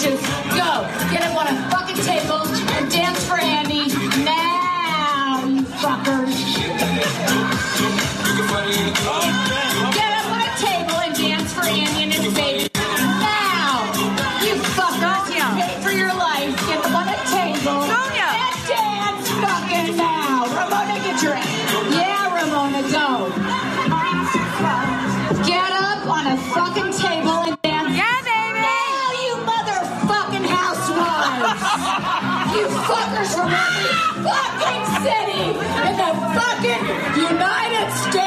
bitches. Go. Get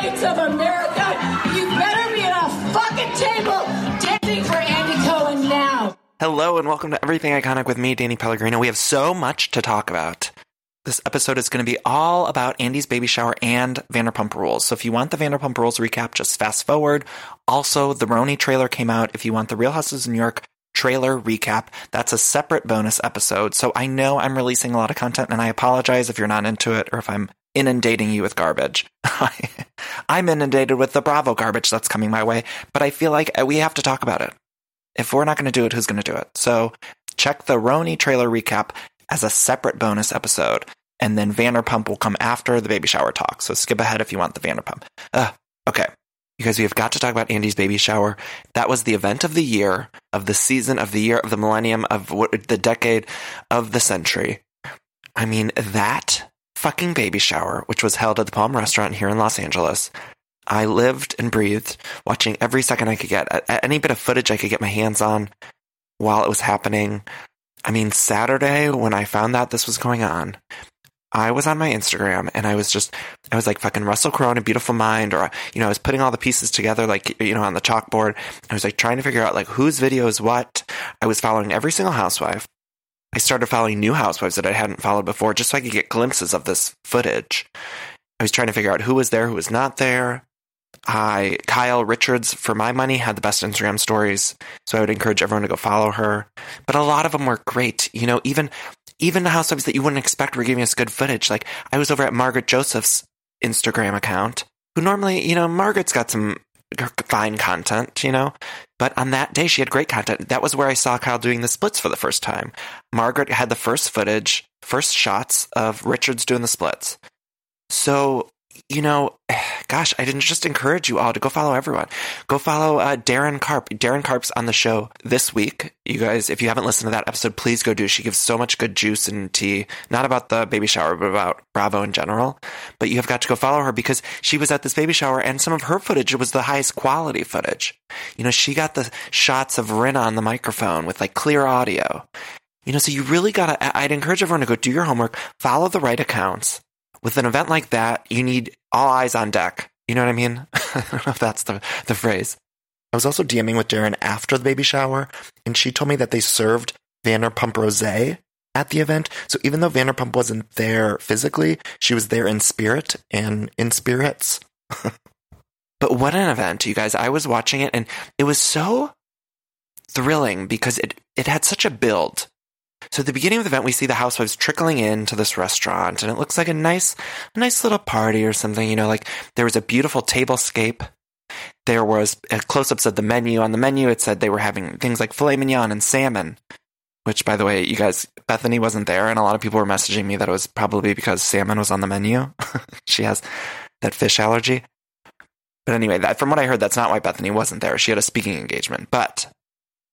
Of America. You better be at a fucking table dancing for Andy Cohen now. Hello and welcome to Everything Iconic with me, Danny Pellegrino. We have so much to talk about. This episode is going to be all about Andy's baby shower and Vanderpump Rules. So if you want the Vanderpump Rules recap, just fast forward. Also, the RHONY trailer came out. If you want the Real Houses of New York trailer recap, that's a separate bonus episode. So I know I'm releasing a lot of content and I apologize if you're not into it or if I'm inundating you with garbage. I'm inundated with the Bravo garbage that's coming my way, but I feel like we have to talk about it. If we're not going to do it, who's going to do it? So check the RHONY trailer recap as a separate bonus episode. And then Vanderpump will come after the baby shower talk. So skip ahead if you want the Vanderpump. Uh, okay. Because we have got to talk about Andy's baby shower. That was the event of the year, of the season, of the year, of the millennium, of what, the decade, of the century. I mean, that fucking baby shower, which was held at the Palm Restaurant here in Los Angeles. I lived and breathed watching every second I could get, any bit of footage I could get my hands on while it was happening. I mean, Saturday when I found out this was going on, I was on my Instagram and I was just, I was like fucking Russell Crowe in a beautiful mind, or, you know, I was putting all the pieces together, like, you know, on the chalkboard. I was like trying to figure out like whose video is what. I was following every single housewife. I started following new housewives that I hadn't followed before just so I could get glimpses of this footage. I was trying to figure out who was there, who was not there. I Kyle Richards, for my money, had the best Instagram stories, so I would encourage everyone to go follow her. But a lot of them were great. You know, even even the housewives that you wouldn't expect were giving us good footage. Like I was over at Margaret Joseph's Instagram account, who normally, you know, Margaret's got some fine content, you know, but on that day she had great content. That was where I saw Kyle doing the splits for the first time. Margaret had the first footage, first shots of Richards doing the splits. So you know, gosh, I didn't just encourage you all to go follow everyone. Go follow uh, Daryn Carp. Daryn Carp's on the show this week. You guys, if you haven't listened to that episode, please go do. She gives so much good juice and tea, not about the baby shower, but about Bravo in general. But you have got to go follow her because she was at this baby shower and some of her footage was the highest quality footage. You know, she got the shots of Rinna on the microphone with like clear audio. You know, so you really gotta, I'd encourage everyone to go do your homework, follow the right accounts with an event like that, you need all eyes on deck. You know what I mean? I don't know if that's the, the phrase. I was also DMing with Daryn after the baby shower, and she told me that they served Vanderpump Rose at the event. So even though Vanderpump wasn't there physically, she was there in spirit and in spirits. but what an event, you guys. I was watching it and it was so thrilling because it, it had such a build. So at the beginning of the event, we see the housewives trickling into this restaurant, and it looks like a nice, nice little party or something. You know, like there was a beautiful tablescape. There was uh, close-ups of the menu. On the menu, it said they were having things like filet mignon and salmon. Which, by the way, you guys, Bethany wasn't there, and a lot of people were messaging me that it was probably because salmon was on the menu. she has that fish allergy. But anyway, that, from what I heard, that's not why Bethany wasn't there. She had a speaking engagement. But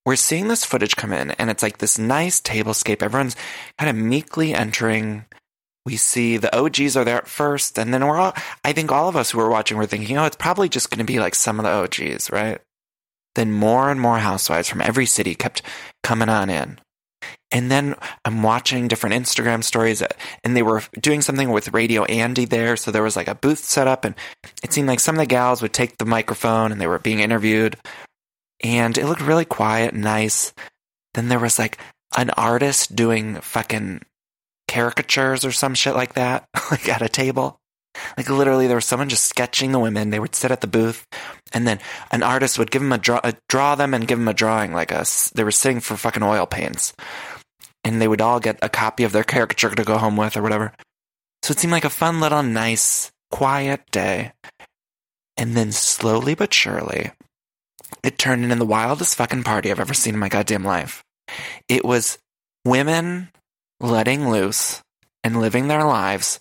we're seeing this footage come in, and it's like this nice tablescape. Everyone's kind of meekly entering. We see the OGs are there at first, and then we're all, I think all of us who were watching were thinking, oh, it's probably just going to be like some of the OGs, right? Then more and more housewives from every city kept coming on in. And then I'm watching different Instagram stories, and they were doing something with Radio Andy there. So there was like a booth set up, and it seemed like some of the gals would take the microphone and they were being interviewed and it looked really quiet and nice. Then there was like an artist doing fucking caricatures or some shit like that, like at a table. Like literally, there was someone just sketching the women. They would sit at the booth, and then an artist would give them a draw, a, draw them, and give them a drawing. Like us, they were sitting for fucking oil paints, and they would all get a copy of their caricature to go home with or whatever. So it seemed like a fun little, nice, quiet day. And then slowly but surely, it turned into the wildest fucking party I've ever seen in my goddamn life. It was women letting loose and living their lives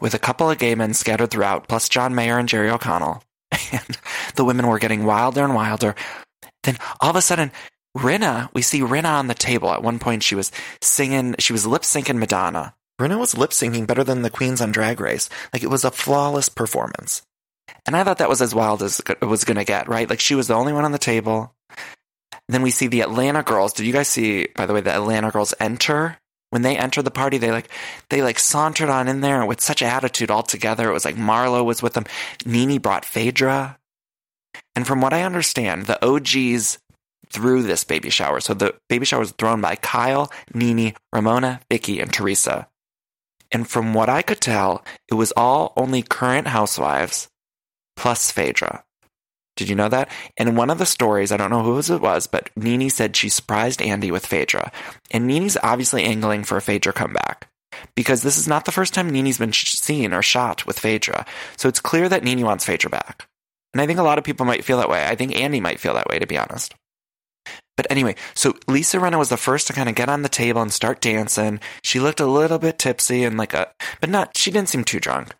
with a couple of gay men scattered throughout, plus John Mayer and Jerry O'Connell. And the women were getting wilder and wilder. Then all of a sudden, Rinna, we see Rinna on the table. At one point, she was singing, she was lip syncing Madonna. Rinna was lip syncing better than the queens on Drag Race. Like it was a flawless performance. And I thought that was as wild as it was going to get, right? Like she was the only one on the table. Then we see the Atlanta girls. Did you guys see, by the way, the Atlanta girls enter? When they entered the party, they like, they like sauntered on in there with such attitude all together. It was like Marlo was with them. NeNe brought Phaedra. And from what I understand, the OGs threw this baby shower. So the baby shower was thrown by Kyle, NeNe, Ramona, Vicki, and Teresa. And from what I could tell, it was all only current housewives plus Phaedra. Did you know that? And in one of the stories, I don't know whose it was, but NeNe said she surprised Andy with Phaedra. And NeNe's obviously angling for a Phaedra comeback. Because this is not the first time NeNe's been seen or shot with Phaedra. So it's clear that NeNe wants Phaedra back. And I think a lot of people might feel that way. I think Andy might feel that way, to be honest. But anyway, so Lisa Rinna was the first to kind of get on the table and start dancing. She looked a little bit tipsy and like a, but not, she didn't seem too drunk.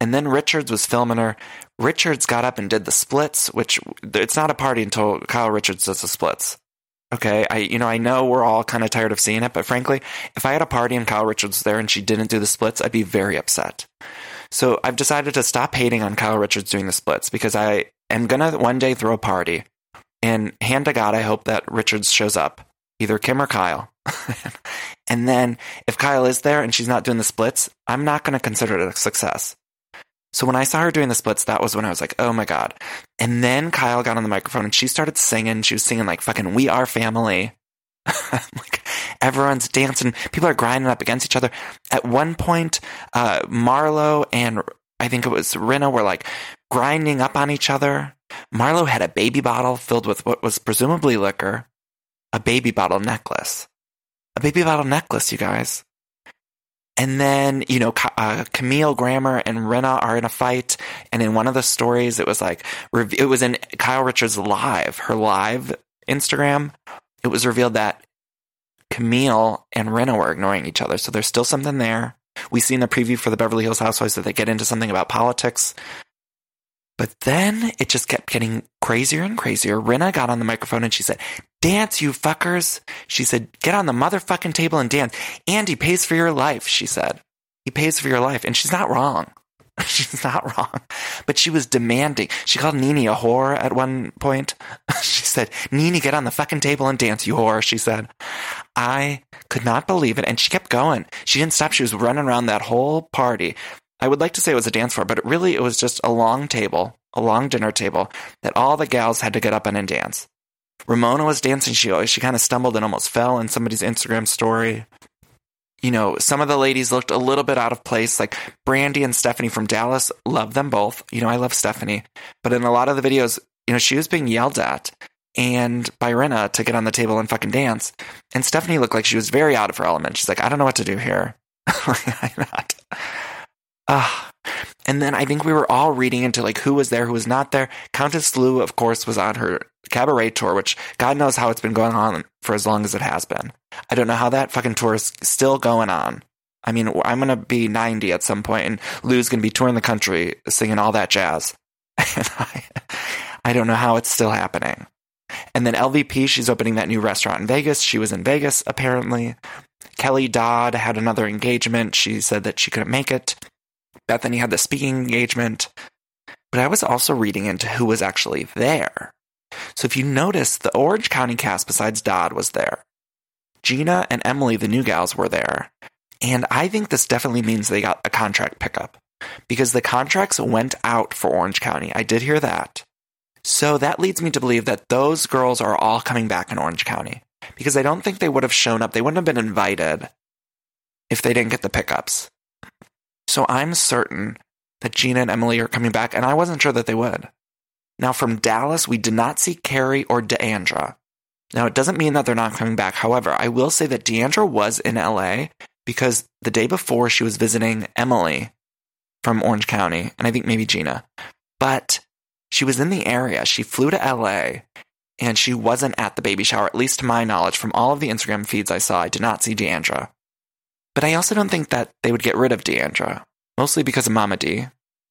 And then Richards was filming her. Richards got up and did the splits, which it's not a party until Kyle Richards does the splits. Okay, I you know I know we're all kind of tired of seeing it, but frankly, if I had a party and Kyle Richards was there and she didn't do the splits, I'd be very upset. So I've decided to stop hating on Kyle Richards doing the splits because I am gonna one day throw a party, and hand to God, I hope that Richards shows up, either Kim or Kyle. and then if Kyle is there and she's not doing the splits, I'm not gonna consider it a success. So when I saw her doing the splits, that was when I was like, oh my God. And then Kyle got on the microphone and she started singing. She was singing like fucking We Are Family. like everyone's dancing. People are grinding up against each other. At one point, uh, Marlo and I think it was Rinna were like grinding up on each other. Marlo had a baby bottle filled with what was presumably liquor, a baby bottle necklace. A baby bottle necklace, you guys. And then, you know, uh, Camille Grammer and Rinna are in a fight. And in one of the stories, it was like, it was in Kyle Richards' live, her live Instagram. It was revealed that Camille and Rinna were ignoring each other. So there's still something there. We see in the preview for the Beverly Hills Housewives that they get into something about politics. But then it just kept getting crazier and crazier. Rinna got on the microphone and she said, Dance, you fuckers. She said, Get on the motherfucking table and dance. Andy pays for your life, she said. He pays for your life. And she's not wrong. she's not wrong. But she was demanding. She called NeNe a whore at one point. she said, NeNe, get on the fucking table and dance, you whore, she said. I could not believe it. And she kept going. She didn't stop. She was running around that whole party. I would like to say it was a dance floor, but it really it was just a long table, a long dinner table that all the gals had to get up on and dance. Ramona was dancing. She always, she kind of stumbled and almost fell in somebody's Instagram story. You know, some of the ladies looked a little bit out of place. Like Brandi and Stephanie from Dallas, love them both. You know, I love Stephanie, but in a lot of the videos, you know, she was being yelled at and by Rinna to get on the table and fucking dance. And Stephanie looked like she was very out of her element. She's like, I don't know what to do here. Ah. And then I think we were all reading into like who was there, who was not there. Countess Lou, of course, was on her cabaret tour, which God knows how it's been going on for as long as it has been. I don't know how that fucking tour is still going on. I mean, I'm going to be 90 at some point and Lou's going to be touring the country singing all that jazz. And I, I don't know how it's still happening. And then LVP, she's opening that new restaurant in Vegas. She was in Vegas, apparently. Kelly Dodd had another engagement. She said that she couldn't make it. Bethany had the speaking engagement, but I was also reading into who was actually there. So if you notice, the Orange County cast besides Dodd was there. Gina and Emily, the new gals, were there. And I think this definitely means they got a contract pickup because the contracts went out for Orange County. I did hear that. So that leads me to believe that those girls are all coming back in Orange County because I don't think they would have shown up. They wouldn't have been invited if they didn't get the pickups. So I'm certain that Gina and Emily are coming back, and I wasn't sure that they would. Now, from Dallas, we did not see Cary or D'Andra. Now, it doesn't mean that they're not coming back. However, I will say that D'Andra was in LA because the day before she was visiting Emily from Orange County, and I think maybe Gina, but she was in the area. She flew to LA and she wasn't at the baby shower, at least to my knowledge. From all of the Instagram feeds I saw, I did not see D'Andra. But I also don't think that they would get rid of D'Andra, mostly because of Mama D.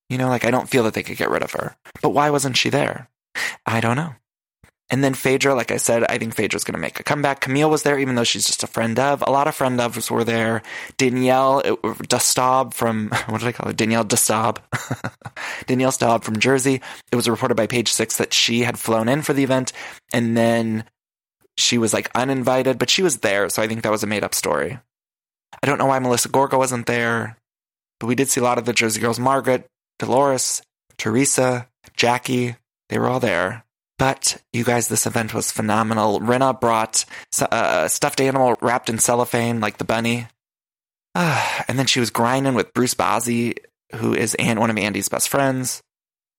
You know, like I don't feel that they could get rid of her. But why wasn't she there? I don't know. And then Phaedra, like I said, I think Phaedra's going to make a comeback. Camille was there, even though she's just a friend of. A lot of friend ofs were there. Danielle Destaub from, what did I call her? Danielle Destaub. Danielle Staub from Jersey. It was reported by Page Six that she had flown in for the event and then she was like uninvited, but she was there. So I think that was a made up story. I don't know why Melissa Gorga wasn't there, but we did see a lot of the Jersey girls. Margaret, Dolores, Teresa, Jackie, they were all there. But you guys, this event was phenomenal. Rinna brought a uh, stuffed animal wrapped in cellophane, like the bunny. Uh, and then she was grinding with Bruce Bozzi, who is one of Andy's best friends.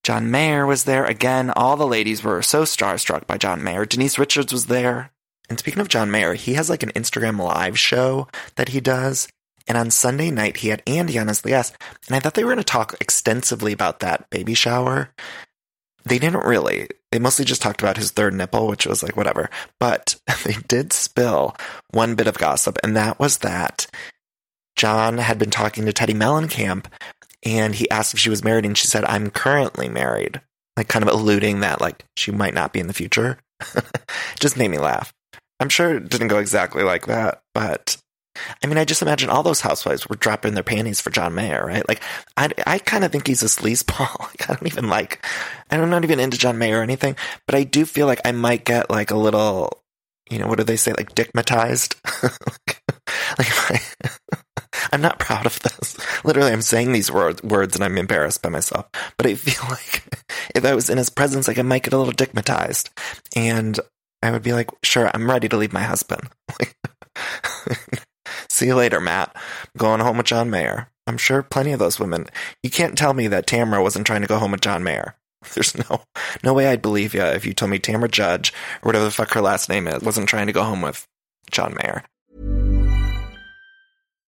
John Mayer was there. Again, all the ladies were so starstruck by John Mayer. Denise Richards was there. And speaking of John Mayer, he has like an Instagram live show that he does. And on Sunday night, he had Andy on his guest. And I thought they were going to talk extensively about that baby shower. They didn't really. They mostly just talked about his third nipple, which was like whatever. But they did spill one bit of gossip, and that was that John had been talking to Teddi Mellencamp, and he asked if she was married, and she said, "I'm currently married," like kind of alluding that like she might not be in the future. just made me laugh. I'm sure it didn't go exactly like that, but I mean, I just imagine all those housewives were dropping their panties for John Mayer, right? Like, I, I kind of think he's a sleazeball. Like, I don't even like, I'm not even into John Mayer or anything, but I do feel like I might get like a little, you know, what do they say, like dickmatized? like, I, I'm not proud of this. Literally, I'm saying these word, words and I'm embarrassed by myself. But I feel like if I was in his presence, like I might get a little dickmatized. And I would be like, sure, I'm ready to leave my husband. See you later, Matt. going home with John Mayer. I'm sure plenty of those women. You can't tell me that Tamra wasn't trying to go home with John Mayer. There's no no way I'd believe you if you told me Tamra Judge or whatever the fuck her last name is wasn't trying to go home with John Mayer.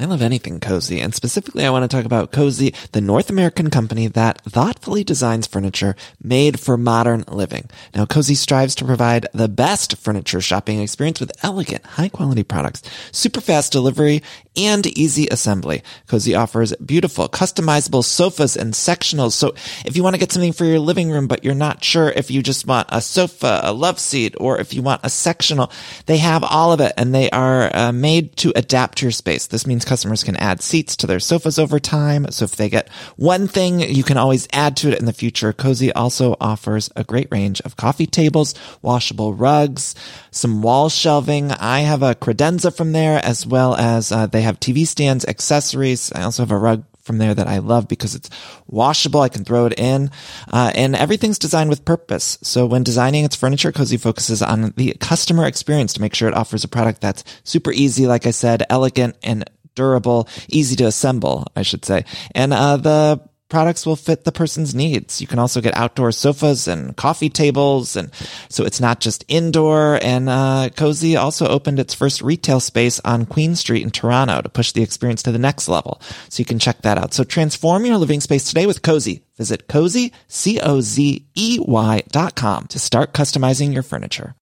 I love anything cozy, and specifically I want to talk about Cozey, the North American company that thoughtfully designs furniture made for modern living. Now, Cozey strives to provide the best furniture shopping experience with elegant, high quality products, super fast delivery, and easy assembly. Cozey offers beautiful, customizable sofas and sectionals. So if you want to get something for your living room, but you're not sure if you just want a sofa, a love seat, or if you want a sectional, they have all of it and they are uh, made to adapt to your space. This means customers can add seats to their sofas over time. So if they get one thing, you can always add to it in the future. Cozey also offers a great range of coffee tables, washable rugs, some wall shelving. I have a credenza from there as well as uh, they have TV stands, accessories. I also have a rug from there that I love because it's washable. I can throw it in, uh, and everything's designed with purpose. So when designing its furniture, Cozey focuses on the customer experience to make sure it offers a product that's super easy, like I said, elegant and durable, easy to assemble, I should say. And uh, the products will fit the person's needs. You can also get outdoor sofas and coffee tables. And so it's not just indoor. And, uh, Cozey also opened its first retail space on Queen Street in Toronto to push the experience to the next level. So you can check that out. So transform your living space today with Cozey. Visit Cozey, C-O-Z-E-Y dot com to start customizing your furniture.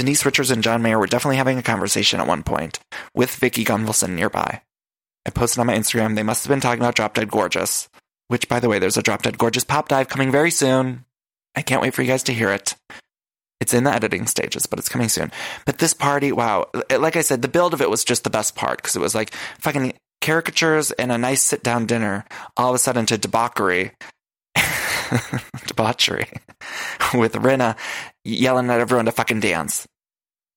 Denise Richards and John Mayer were definitely having a conversation at one point with Vicki Gunvalson nearby. I posted on my Instagram, they must have been talking about Drop Dead Gorgeous, which, by the way, there's a Drop Dead Gorgeous pop dive coming very soon. I can't wait for you guys to hear it. It's in the editing stages, but it's coming soon. But this party, wow. Like I said, the build of it was just the best part because it was like fucking caricatures and a nice sit down dinner all of a sudden to debauchery. debauchery with Rinna yelling at everyone to fucking dance.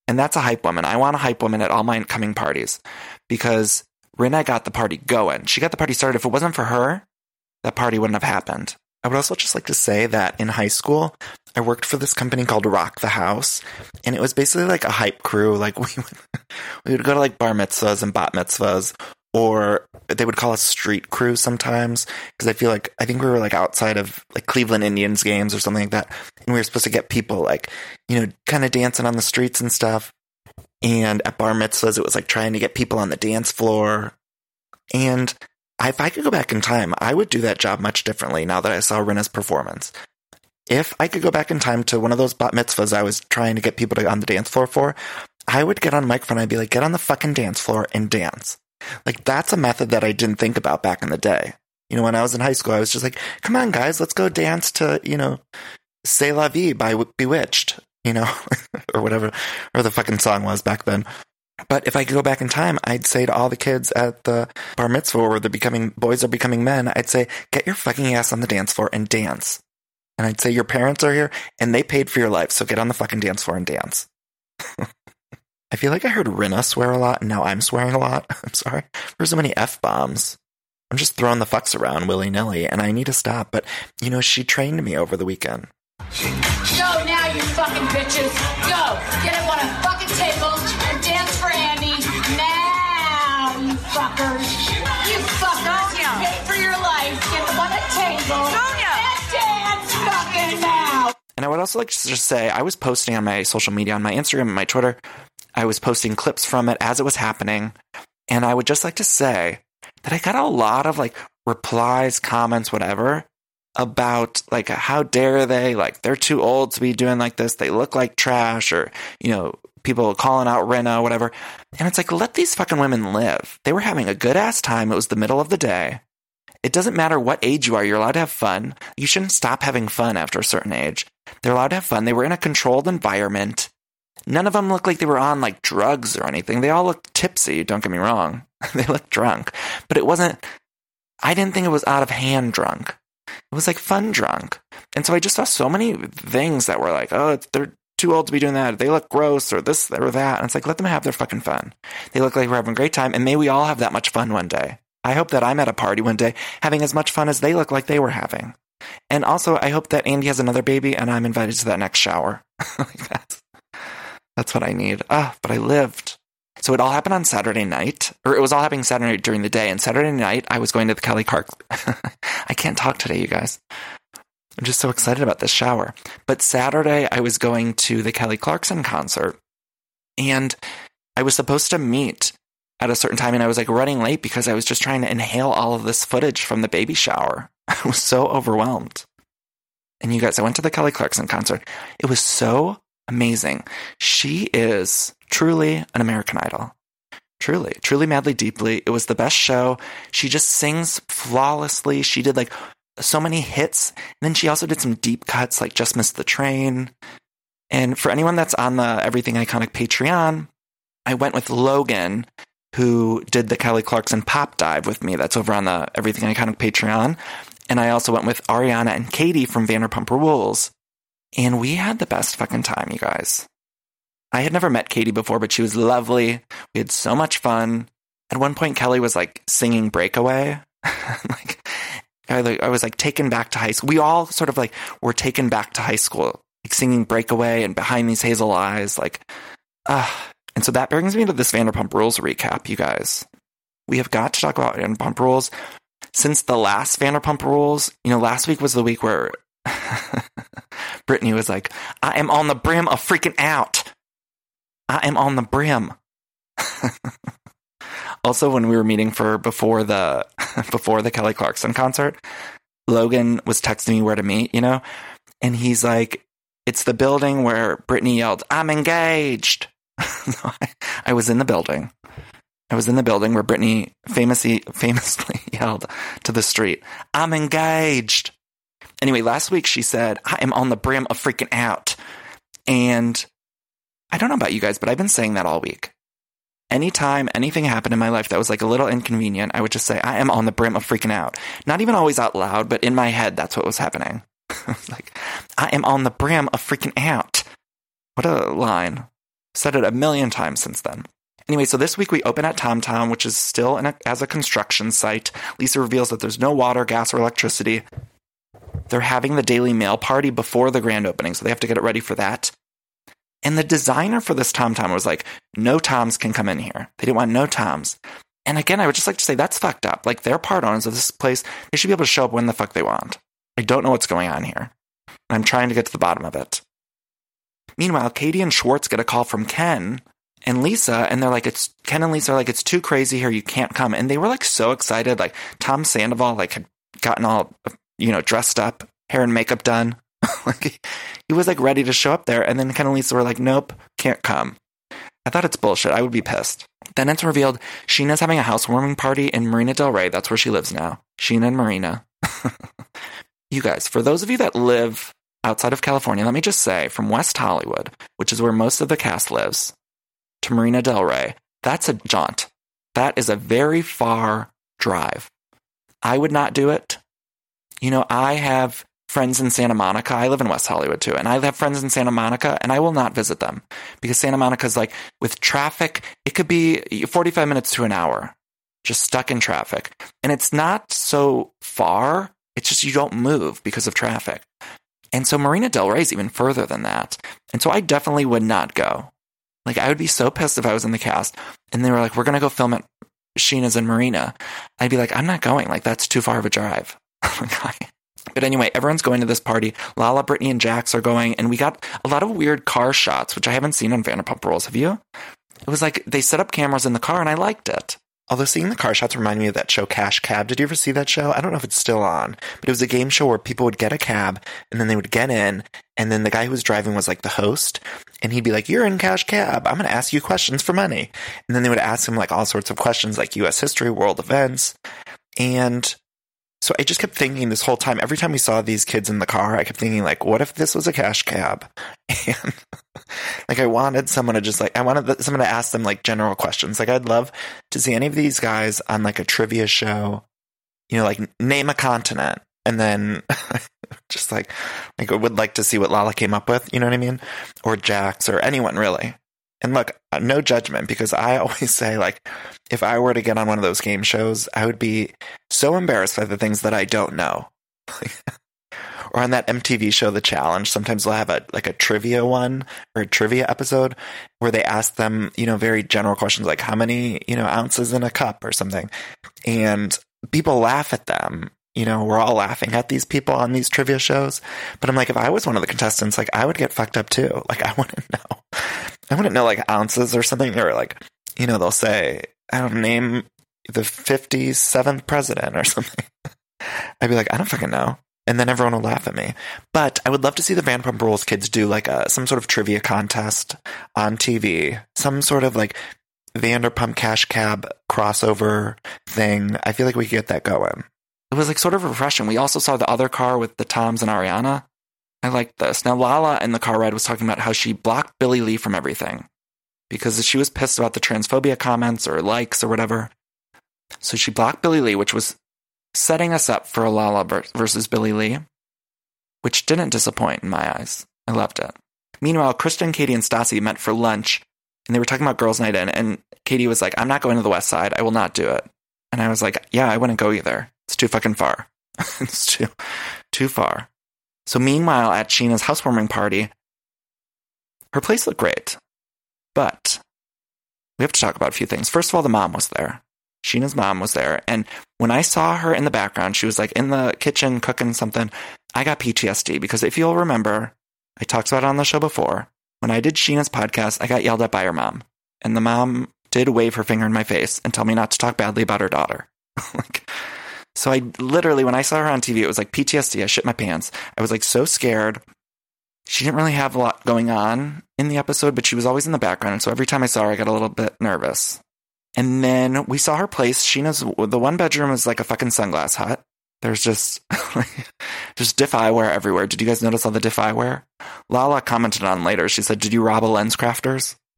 And that's a hype woman. I want a hype woman at all my coming parties because Rinna got the party going. She got the party started. If it wasn't for her, that party wouldn't have happened. I would also just like to say that in high school, I worked for this company called Rock the House, and it was basically like a hype crew. Like we would, we would go to like bar mitzvahs and bat mitzvahs, or they would call us street crew sometimes because I feel like I think we were like outside of like Cleveland Indians games or something like that, and we were supposed to get people like you know kind of dancing on the streets and stuff. And at bar mitzvahs, it was like trying to get people on the dance floor. And if I could go back in time, I would do that job much differently now that I saw Rinna's performance. If I could go back in time to one of those bat mitzvahs I was trying to get people to on the dance floor for, I would get on microphone and I'd be like, get on the fucking dance floor and dance. Like that's a method that I didn't think about back in the day. You know, when I was in high school, I was just like, come on, guys, let's go dance to, you know, C'est la vie by B*Witched, you know, or whatever, or the fucking song was back then. But if I could go back in time, I'd say to all the kids at the bar mitzvah where the becoming boys are becoming men, I'd say, get your fucking ass on the dance floor and dance. And I'd say, your parents are here and they paid for your life, so get on the fucking dance floor and dance. I feel like I heard Rinna swear a lot, and now I'm swearing a lot. I'm sorry. There's so many F bombs. I'm just throwing the fucks around willy nilly, and I need to stop. But, you know, she trained me over the weekend. Go now, you fucking bitches. Go. Get up on a fucking table and dance for Andy. Now, you fuckers. You fuckers. Sonia. Pay for your life. Get up on a table. Sonia. And dance fucking now. And I would also like to just say, I was posting on my social media, on my Instagram and my Twitter, I was posting clips from it as it was happening. And I would just like to say that I got a lot of like replies, comments, whatever about like, how dare they? Like, they're too old to be doing like this. They look like trash or, you know, people calling out Rinna, whatever. And it's like, let these fucking women live. They were having a good ass time. It was the middle of the day. It doesn't matter what age you are, you're allowed to have fun. You shouldn't stop having fun after a certain age. They're allowed to have fun. They were in a controlled environment. None of them looked like they were on like drugs or anything. They all looked tipsy, don't get me wrong. they looked drunk. But it wasn't, I didn't think it was out of hand drunk. It was like fun drunk. And so I just saw so many things that were like, oh, they're too old to be doing that. They look gross or this or that. And it's like, let them have their fucking fun. They look like we're having a great time. And may we all have that much fun one day. I hope that I'm at a party one day having as much fun as they look like they were having. And also, I hope that Andy has another baby and I'm invited to that next shower. like that's what I need. Ah, but I lived. So it all happened on Saturday night, or it was all happening Saturday during the day. And Saturday night, I was going to the Kelly Clark. I can't talk today, you guys. I'm just so excited about this shower. But Saturday, I was going to the Kelly Clarkson concert, and I was supposed to meet at a certain time, and I was like running late because I was just trying to inhale all of this footage from the baby shower. I was so overwhelmed. And you guys, I went to the Kelly Clarkson concert. It was so amazing. She is truly an American Idol. Truly, truly, madly, deeply. It was the best show. She just sings flawlessly. She did like so many hits. And then she also did some deep cuts like Just Missed the Train. And for anyone that's on the Everything Iconic Patreon, I went with Logan, who did the Kelly Clarkson pop dive with me. That's over on the Everything Iconic Patreon. And I also went with Ariana and Katie from Vanderpump Rules. And we had the best fucking time, you guys. I had never met Katie before, but she was lovely. We had so much fun. At one point, Kelly was like singing Breakaway. like, I, I was like taken back to high school. We all sort of like were taken back to high school, like singing Breakaway and Behind These Hazel Eyes. Like, ah. Uh, and so that brings me to this Vanderpump Rules recap, you guys. We have got to talk about Vanderpump Rules. Since the last Vanderpump Rules, you know, last week was the week where Brittany was like, I am on the brim of freaking out. I am on the brim. also, when we were meeting for before the before the Kelly Clarkson concert, Logan was texting me where to meet, you know, and he's like, "It's the building where Brittany yelled, I'm engaged." I, I was in the building. I was in the building where Brittany famously famously yelled to the street, "I'm engaged." Anyway, last week she said, I am on the brim of freaking out. And I don't know about you guys, but I've been saying that all week. Anytime anything happened in my life that was like a little inconvenient, I would just say, I am on the brim of freaking out. Not even always out loud, but in my head, that's what was happening. like, I am on the brim of freaking out. What a line. Said it a million times since then. Anyway, so this week we open at Tom Tom, which is still a, as a construction site. Lisa reveals that there's no water, gas, or electricity. They're having the Daily Mail party before the grand opening, so they have to get it ready for that. And the designer for this Tom Tom was like, no Toms can come in here. They didn't want no Toms. And again, I would just like to say that's fucked up. Like they're part owners of this place. They should be able to show up when the fuck they want. I don't know what's going on here. I'm trying to get to the bottom of it. Meanwhile, Katie and Schwartz get a call from Ken and Lisa, and they're like, it's Ken and Lisa are like, it's too crazy here. You can't come. And they were like so excited. Like Tom Sandoval, like had gotten all, you know, dressed up, hair and makeup done. like he was like ready to show up there. And then Ken and Lisa were like, nope, can't come. I thought it's bullshit. I would be pissed. Then it's revealed Scheana's having a housewarming party in Marina Del Rey. That's where she lives now. Scheana and Marina. you guys, for those of you that live outside of California, let me just say from West Hollywood, which is where most of the cast lives, to Marina Del Rey, that's a jaunt. That is a very far drive. I would not do it. You know, I have friends in Santa Monica. I live in West Hollywood too, and I have friends in Santa Monica, and I will not visit them because Santa Monica is like with traffic, it could be 45 minutes to an hour just stuck in traffic. And it's not so far, it's just you don't move because of traffic. And so Marina Del Rey is even further than that. And so I definitely would not go. Like I would be so pissed if I was in the cast and they were like, we're going to go film at Scheana's in Marina. I'd be like, I'm not going. Like that's too far of a drive. but anyway, everyone's going to this party. Lala, Brittany, and Jax are going, and we got a lot of weird car shots, which I haven't seen on Vanderpump Rules. Have you? It was like they set up cameras in the car, and I liked it. Although seeing the car shots remind me of that show Cash Cab. Did you ever see that show? I don't know if it's still on, but it was a game show where people would get a cab and then they would get in and then the guy who was driving was like the host and he'd be like, you're in Cash Cab. I'm going to ask you questions for money. And then they would ask him like all sorts of questions like US history, world events. And so I just kept thinking this whole time, every time we saw these kids in the car, I kept thinking like, what if this was a cash cab? And like I wanted someone to just like, I wanted someone to ask them like general questions. Like I'd love to see any of these guys on like a trivia show, you know, like name a continent. And then just like, like I would like to see what Lala came up with, you know what I mean? Or Jax or anyone really. And look, no judgment because I always say like if I were to get on one of those game shows, I would be so embarrassed by the things that I don't know. or on that MTV show The Challenge, sometimes they'll have a like a trivia one or a trivia episode where they ask them, you know, very general questions like how many, you know, ounces in a cup or something. And people laugh at them you know, we're all laughing at these people on these trivia shows. But I'm like, if I was one of the contestants, like I would get fucked up too. Like I wouldn't know. I wouldn't know like ounces or something. Or like, you know, they'll say, I don't name the 57th president or something. I'd be like, I don't fucking know. And then everyone will laugh at me. But I would love to see the Vanderpump Rules kids do like a, some sort of trivia contest on TV. Some sort of like Vanderpump Cash Cab crossover thing. I feel like we could get that going. It was like sort of refreshing. We also saw the other car with the Toms and Ariana. I liked this. Now, Lala in the car ride was talking about how she blocked Billie Lee from everything because she was pissed about the transphobia comments or likes or whatever. So she blocked Billie Lee, which was setting us up for a Lala versus Billie Lee, which didn't disappoint in my eyes. I loved it. Meanwhile, Kristen, Katie, and Stassi met for lunch and they were talking about girls' night in. And Katie was like, I'm not going to the West Side. I will not do it. And I was like, yeah, I wouldn't go either. It's too fucking far. it's too, too far. So meanwhile, at Scheana's housewarming party, her place looked great. But we have to talk about a few things. First of all, the mom was there. Scheana's mom was there. And when I saw her in the background, she was like in the kitchen cooking something. I got PTSD because if you'll remember, I talked about it on the show before. When I did Scheana's podcast, I got yelled at by her mom. And the mom did wave her finger in my face and tell me not to talk badly about her daughter. like, so I literally, when I saw her on TV, it was like PTSD. I shit my pants. I was like so scared. She didn't really have a lot going on in the episode, but she was always in the background. And so every time I saw her, I got a little bit nervous. And then we saw her place. Scheana's the one bedroom is like a fucking sunglass hut. There's just just diff eyewear everywhere. Did you guys notice all the diff eyewear? Lala commented on later. She said, "Did you rob a LensCrafters?"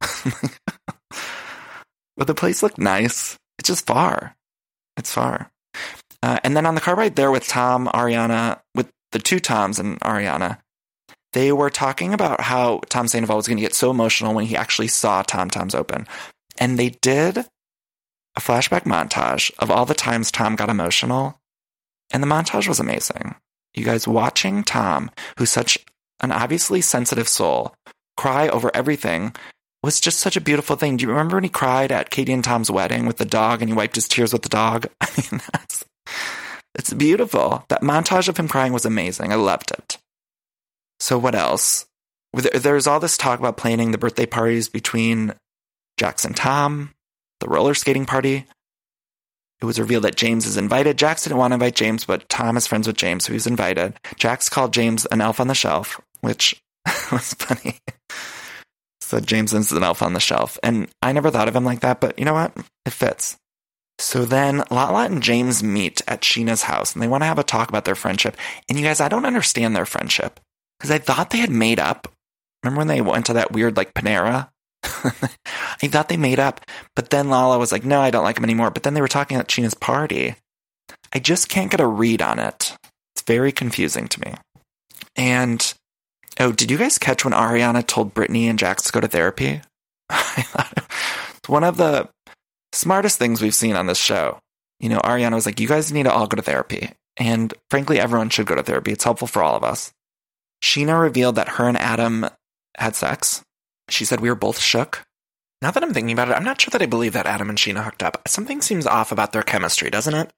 but the place looked nice. It's just far. It's far. Uh, and then on the car ride there with Tom, Ariana, with the two Toms and Ariana, they were talking about how Tom Sandoval was going to get so emotional when he actually saw Tom Tom's open. And they did a flashback montage of all the times Tom got emotional. And the montage was amazing. You guys watching Tom, who's such an obviously sensitive soul, cry over everything was just such a beautiful thing. Do you remember when he cried at Katie and Tom's wedding with the dog and he wiped his tears with the dog? I mean, that's, it's beautiful. That montage of him crying was amazing. I loved it. So what else? There's all this talk about planning the birthday parties between Jax and Tom, the roller skating party. It was revealed that James is invited. Jax didn't want to invite James, but Tom is friends with James, so he's invited. Jax called James an elf on the shelf, which was funny. so James is an elf on the shelf. And I never thought of him like that, but you know what? It fits. So then Lala and James meet at Scheana's house and they want to have a talk about their friendship. And you guys, I don't understand their friendship because I thought they had made up. Remember when they went to that weird like Panera I thought they made up, but then Lala was like, no, I don't like him anymore. But then they were talking at Scheana's party. I just can't get a read on it. It's very confusing to me. And oh, did you guys catch when Ariana told Brittany and Jax to go to therapy? it's one of the smartest things we've seen on this show. You know, Ariana was like, you guys need to all go to therapy. And frankly, everyone should go to therapy. It's helpful for all of us. Scheana revealed that her and Adam had sex she said we were both shook. Now that I'm thinking about it, I'm not sure that I believe that Adam and Scheana hooked up. Something seems off about their chemistry, doesn't it?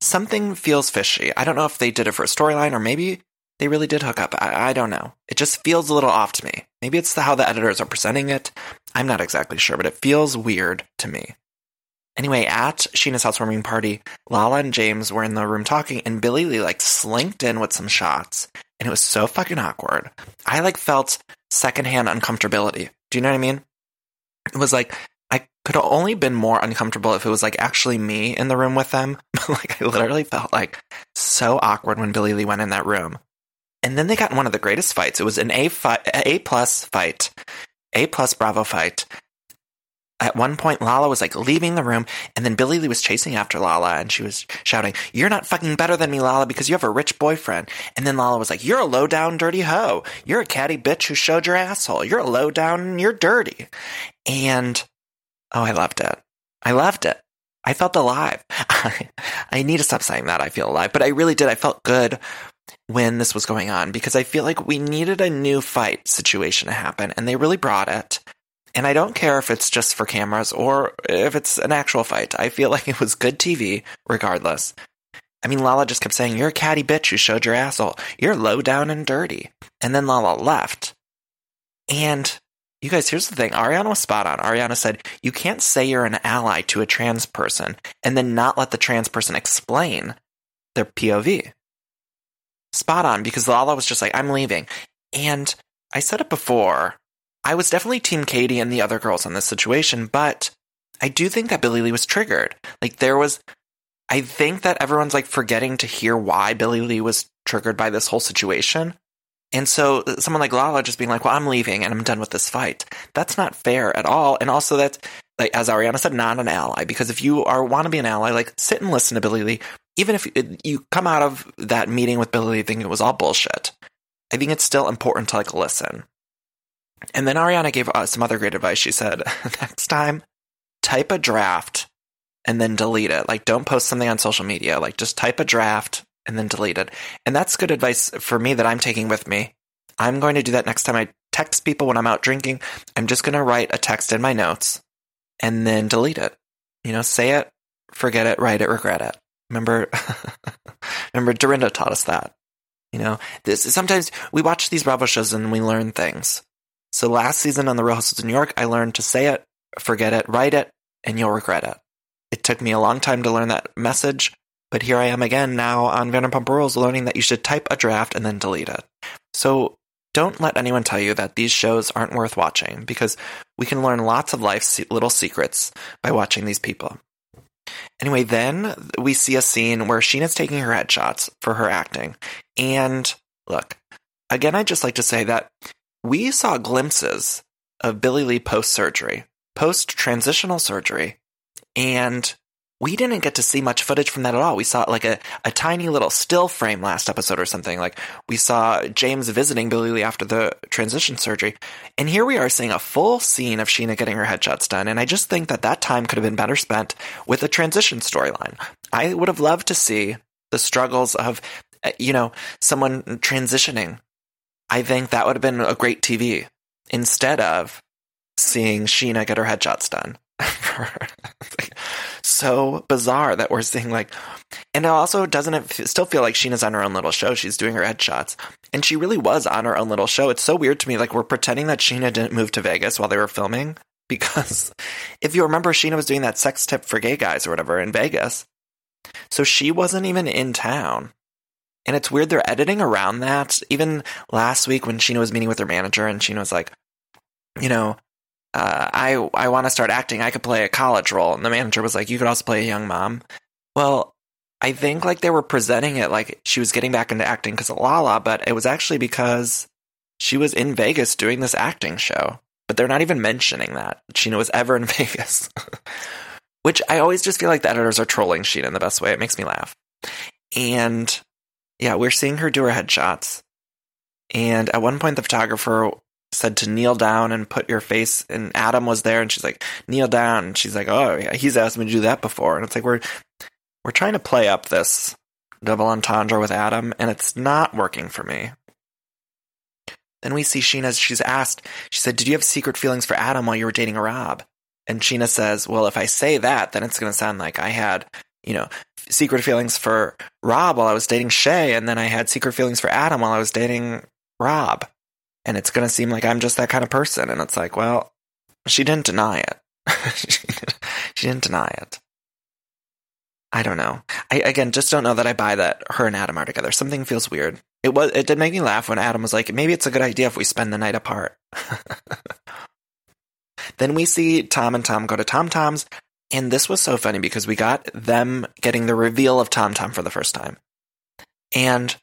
Something feels fishy. I don't know if they did it for a storyline or maybe they really did hook up. I, I, don't know. It just feels a little off to me. Maybe it's the, how the editors are presenting it. I'm not exactly sure, but it feels weird to me. Anyway, at Scheana's housewarming party, Lala and James were in the room talking, and Billie Lee like slinked in with some shots, and it was so fucking awkward. I like felt secondhand uncomfortability. Do you know what I mean? It was like I could have only been more uncomfortable if it was like actually me in the room with them. like I literally felt like so awkward when Billie Lee went in that room. And then they got in one of the greatest fights. It was an A fi- A plus fight, A plus Bravo fight, at one point, Lala was like leaving the room, and then Billie Lee was chasing after Lala, and she was shouting, You're not fucking better than me, Lala, because you have a rich boyfriend. And then Lala was like, You're a low down, dirty hoe. You're a catty bitch who showed your asshole. You're a low down and you're dirty. And oh, I loved it. I loved it. I felt alive. I need to stop saying that. I feel alive, but I really did. I felt good when this was going on because I feel like we needed a new fight situation to happen, and they really brought it. And I don't care if it's just for cameras or if it's an actual fight. I feel like it was good TV regardless. I mean, Lala just kept saying, You're a catty bitch who showed your asshole. You're low down and dirty. And then Lala left. And you guys, here's the thing Ariana was spot on. Ariana said, You can't say you're an ally to a trans person and then not let the trans person explain their POV. Spot on, because Lala was just like, I'm leaving. And I said it before. I was definitely Team Katie and the other girls in this situation, but I do think that Billie Lee was triggered. Like there was, I think that everyone's like forgetting to hear why Billie Lee was triggered by this whole situation. And so uh, someone like Lala just being like, well, I'm leaving and I'm done with this fight. That's not fair at all. And also that's like, as Ariana said, not an ally. Because if you are want to be an ally, like sit and listen to Billie Lee. Even if you come out of that meeting with Billie Lee thinking it was all bullshit, I think it's still important to like listen. And then Ariana gave us some other great advice. She said, next time, type a draft and then delete it. Like, don't post something on social media. Like, just type a draft and then delete it. And that's good advice for me that I'm taking with me. I'm going to do that next time I text people when I'm out drinking. I'm just going to write a text in my notes and then delete it. You know, say it, forget it, write it, regret it. Remember, remember Dorinda taught us that. You know, this sometimes we watch these Bravo shows and we learn things. So last season on The Real Housewives of New York, I learned to say it, forget it, write it, and you'll regret it. It took me a long time to learn that message, but here I am again now on Vanderpump Rules learning that you should type a draft and then delete it. So don't let anyone tell you that these shows aren't worth watching because we can learn lots of life's little secrets by watching these people. Anyway, then we see a scene where Scheana's taking her headshots for her acting. And look, again, I'd just like to say that we saw glimpses of Billie Lee post surgery, post transitional surgery, and we didn't get to see much footage from that at all. We saw like a, a tiny little still frame last episode or something. Like we saw James visiting Billie Lee after the transition surgery. And here we are seeing a full scene of Scheana getting her headshots done. And I just think that that time could have been better spent with a transition storyline. I would have loved to see the struggles of, uh, you know, someone transitioning I think that would have been a great TV instead of seeing Scheana get her headshots done. so bizarre that we're seeing like, and it also doesn't it still feel like Scheana's on her own little show. She's doing her headshots, and she really was on her own little show. It's so weird to me. Like we're pretending that Scheana didn't move to Vegas while they were filming because if you remember, Scheana was doing that sex tip for gay guys or whatever in Vegas, so she wasn't even in town. And it's weird they're editing around that. Even last week when Scheana was meeting with her manager and Scheana was like, you know, uh, I I want to start acting. I could play a college role, and the manager was like, "You could also play a young mom." Well, I think like they were presenting it like she was getting back into acting because of Lala, but it was actually because she was in Vegas doing this acting show. But they're not even mentioning that Scheana was ever in Vegas, which I always just feel like the editors are trolling Scheana in the best way. It makes me laugh. And yeah, we're seeing her do her headshots. And at one point, the photographer said to kneel down and put your face and Adam was there and she's like kneel down. And she's like oh yeah he's asked me to do that before. And it's like we're we're trying to play up this double entendre with Adam and it's not working for me. Then we see Scheana she's asked she said did you have secret feelings for Adam while you were dating Rob? And Scheana says well if I say that then it's going to sound like I had you know secret feelings for Rob while I was dating Shay and then I had secret feelings for Adam while I was dating Rob and it's going to seem like I'm just that kind of person. And it's like, well, she didn't deny it. she didn't deny it. I don't know. I again just don't know that I buy that her and Adam are together. Something feels weird. It was it did make me laugh when Adam was like, maybe it's a good idea if we spend the night apart. then we see Tom and Tom go to Tom Tom's, and this was so funny because we got them getting the reveal of Tom Tom for the first time. And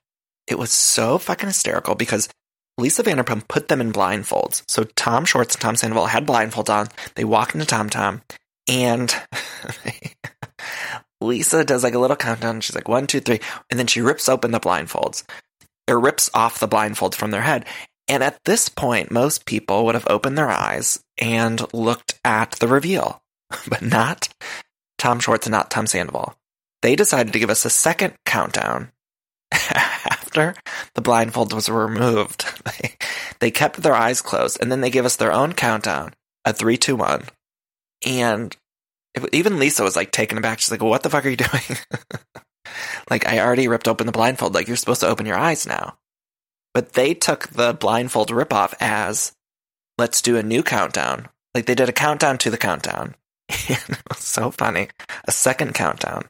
it was so fucking hysterical because Lisa Vanderpump put them in blindfolds. So Tom Schwartz and Tom Sandoval had blindfolds on. They walk into Tom Tom, and Lisa does like a little countdown. She's like one, two, three, and then she rips open the blindfolds. Or rips off the blindfolds from their head. And at this point, most people would have opened their eyes and looked at the reveal, but not Tom Schwartz and not Tom Sandoval. They decided to give us a second countdown after the blindfold was removed, they, kept their eyes closed and then they gave us their own countdown a three, two, one. And it, even Lisa was like taken aback. She's like, what the fuck are you doing? like, I already ripped open the blindfold. Like, you're supposed to open your eyes now. But they took the blindfold ripoff as let's do a new countdown. Like, they did a countdown to the countdown. so funny. A second countdown.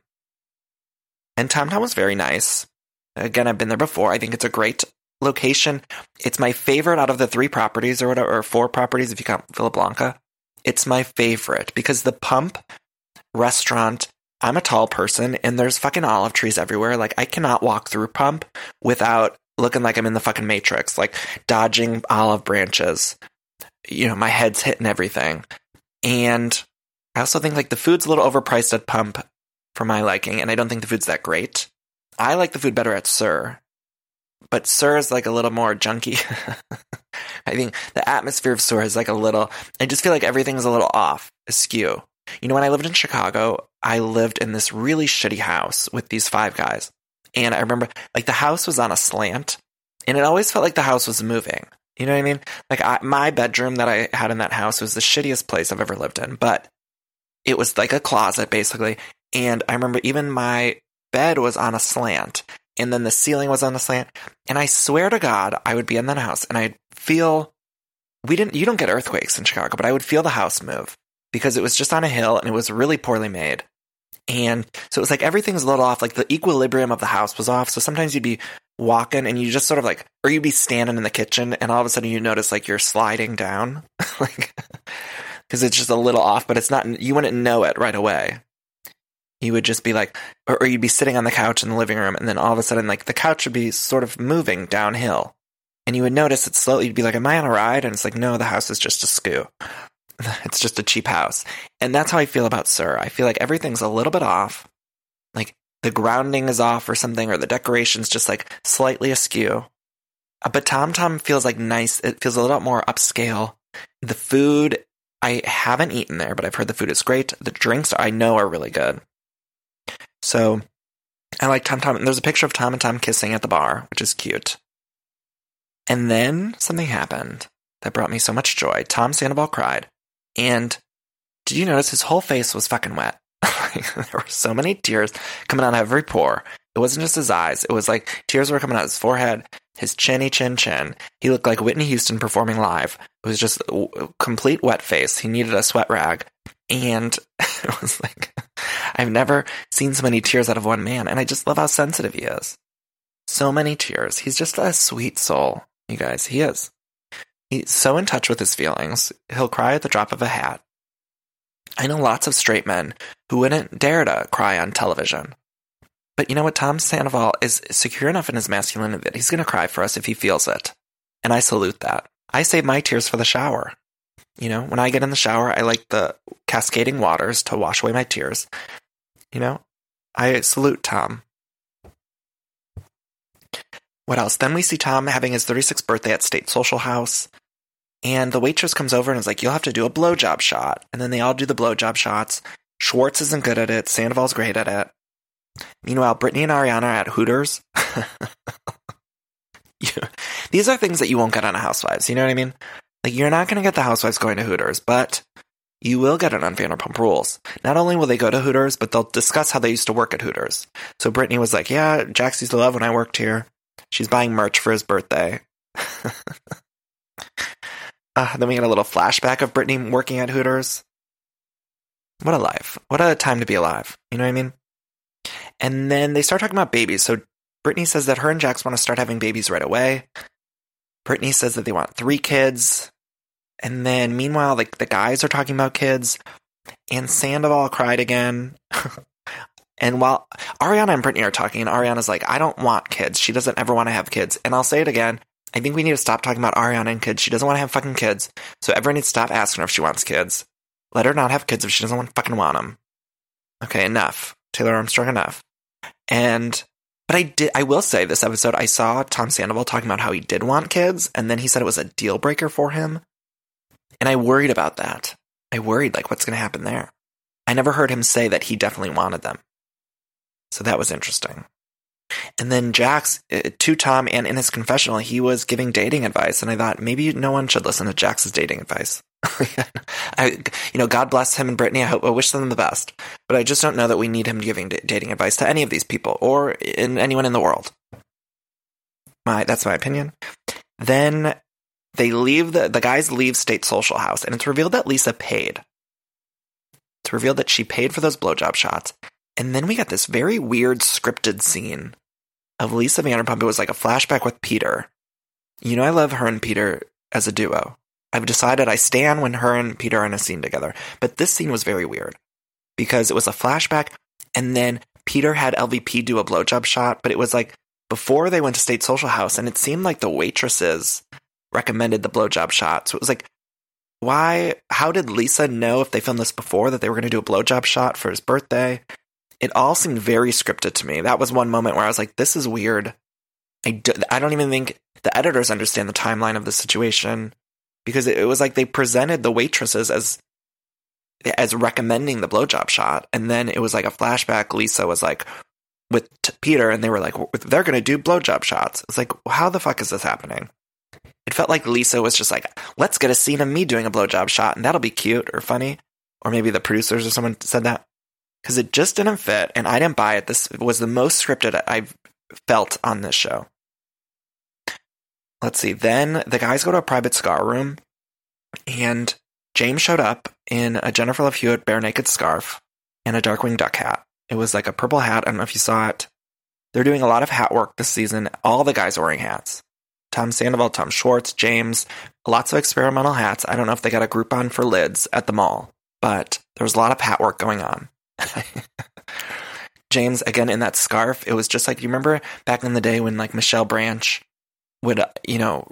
And Tom Tom was very nice. Again, I've been there before. I think it's a great location. It's my favorite out of the three properties or whatever, or four properties if you count Villa Blanca. It's my favorite because the PUMP restaurant, I'm a tall person and there's fucking olive trees everywhere. Like I cannot walk through PUMP without looking like I'm in the fucking matrix, like dodging olive branches. You know, my head's hitting everything. And I also think like the food's a little overpriced at PUMP for my liking, and I don't think the food's that great. I like the food better at SUR, but SUR is like a little more junky. I think the atmosphere of SUR is like a little. I just feel like everything's a little off, askew. You know, when I lived in Chicago, I lived in this really shitty house with these five guys, and I remember like the house was on a slant, and it always felt like the house was moving. You know what I mean? Like I, my bedroom that I had in that house was the shittiest place I've ever lived in, but it was like a closet basically. And I remember even my bed was on a slant and then the ceiling was on a slant. And I swear to God, I would be in that house and I'd feel we didn't, you don't get earthquakes in Chicago, but I would feel the house move because it was just on a hill and it was really poorly made. And so it was like everything's a little off, like the equilibrium of the house was off. So sometimes you'd be walking and you just sort of like, or you'd be standing in the kitchen and all of a sudden you notice like you're sliding down, like, because it's just a little off, but it's not, you wouldn't know it right away you would just be like, or, or, you'd be sitting on the couch in the living room, and then all of a sudden, like the couch would be sort of moving downhill, and you would notice it slowly. You'd be like, "Am I on a ride?" And it's like, "No, the house is just a skew. It's just a cheap house." And that's how I feel about SUR. I feel like everything's a little bit off, like the grounding is off or something, or the decorations just like slightly askew. Uh, but Tom Tom feels like nice. It feels a little more upscale. The food I haven't eaten there, but I've heard the food is great. The drinks I know are really good. So I like Tom Tom. There's a picture of Tom and Tom kissing at the bar, which is cute. And then something happened that brought me so much joy. Tom Sandoval cried. And did you notice his whole face was fucking wet? there were so many tears coming out of every pore. It wasn't just his eyes. It was like tears were coming out of his forehead, his chinny chin chin. He looked like Whitney Houston performing live. It was just a complete wet face. He needed a sweat rag. And it was like, I've never seen so many tears out of one man. And I just love how sensitive he is. So many tears. He's just a sweet soul, you guys. He is. He's so in touch with his feelings. He'll cry at the drop of a hat. I know lots of straight men who wouldn't dare to cry on television. But you know what? Tom Sandoval is secure enough in his masculinity that he's going to cry for us if he feels it. And I salute that. I save my tears for the shower. You know, when I get in the shower, I like the cascading waters to wash away my tears. You know, I salute Tom. What else? Then we see Tom having his 36th birthday at State Social House. And the waitress comes over and is like, You'll have to do a blowjob shot. And then they all do the blowjob shots. Schwartz isn't good at it. Sandoval's great at it. Meanwhile, Brittany and Ariana are at Hooters. These are things that you won't get on a Housewives. You know what I mean? Like, you're not going to get the Housewives going to Hooters, but you will get it on Vanderpump Rules. Not only will they go to Hooters, but they'll discuss how they used to work at Hooters. So Brittany was like, Yeah, Jax used to love when I worked here. She's buying merch for his birthday. Uh, then we get a little flashback of Brittany working at Hooters. What a life. What a time to be alive. You know what I mean? And then they start talking about babies. So Brittany says that her and Jax want to start having babies right away. Brittany says that they want three kids. And then meanwhile, like the guys are talking about kids. And Sandoval cried again. and while Ariana and Brittany are talking, and Ariana's like, I don't want kids. She doesn't ever want to have kids. And I'll say it again. I think we need to stop talking about Ariana and kids. She doesn't want to have fucking kids. So everyone needs to stop asking her if she wants kids. Let her not have kids if she doesn't want fucking want them. Okay, enough. Taylor Armstrong, enough. And, but I did, I will say this episode, I saw Tom Sandoval talking about how he did want kids, and then he said it was a deal breaker for him. And I worried about that. I worried, like, what's going to happen there? I never heard him say that he definitely wanted them. So that was interesting. And then Jax, uh, to Tom and in his confessional, he was giving dating advice. And I thought maybe no one should listen to Jax's dating advice. I, you know, God bless him and Brittany. I hope I wish them the best, but I just don't know that we need him giving d- dating advice to any of these people or in anyone in the world. My, that's my opinion. Then they leave the the guys leave State Social House, and it's revealed that Lisa paid. It's revealed that she paid for those blowjob shots, and then we got this very weird scripted scene of Lisa Vanderpump. It was like a flashback with Peter. You know, I love her and Peter as a duo. I've decided I stand when her and Peter are in a scene together. But this scene was very weird because it was a flashback and then Peter had LVP do a blowjob shot, but it was like before they went to State Social House and it seemed like the waitresses recommended the blowjob shot. So it was like, why, how did Lisa know if they filmed this before that they were going to do a blowjob shot for his birthday? It all seemed very scripted to me. That was one moment where I was like, this is weird. I, do, I don't even think the editors understand the timeline of the situation because it, was like they presented the waitresses as as recommending the blowjob shot, and then it was like a flashback. Lisa was like with t- Peter, and they were like, they're to do blowjob shots. It's like, how the fuck is this happening? It felt like Lisa was just like, let's get a scene of me doing a blowjob shot, and that'll be cute or funny. Or maybe the producers or someone said that because it just didn't fit and I didn't buy it. This was the most scripted I've felt on this show. Let's see. Then the guys go to a private cigar room and James showed up in a Jennifer Love Hewitt bare naked scarf and a Darkwing Duck hat. It was like a purple hat. I don't know if you saw it. They're doing a lot of hat work this season. All the guys are wearing hats. Tom Sandoval, Tom Schwartz, James, lots of experimental hats. I don't know if they got a Groupon for lids at the mall, but there was a lot of hat work going on. James again in that scarf. It was just like you remember back in the day when like Michelle Branch would uh, you know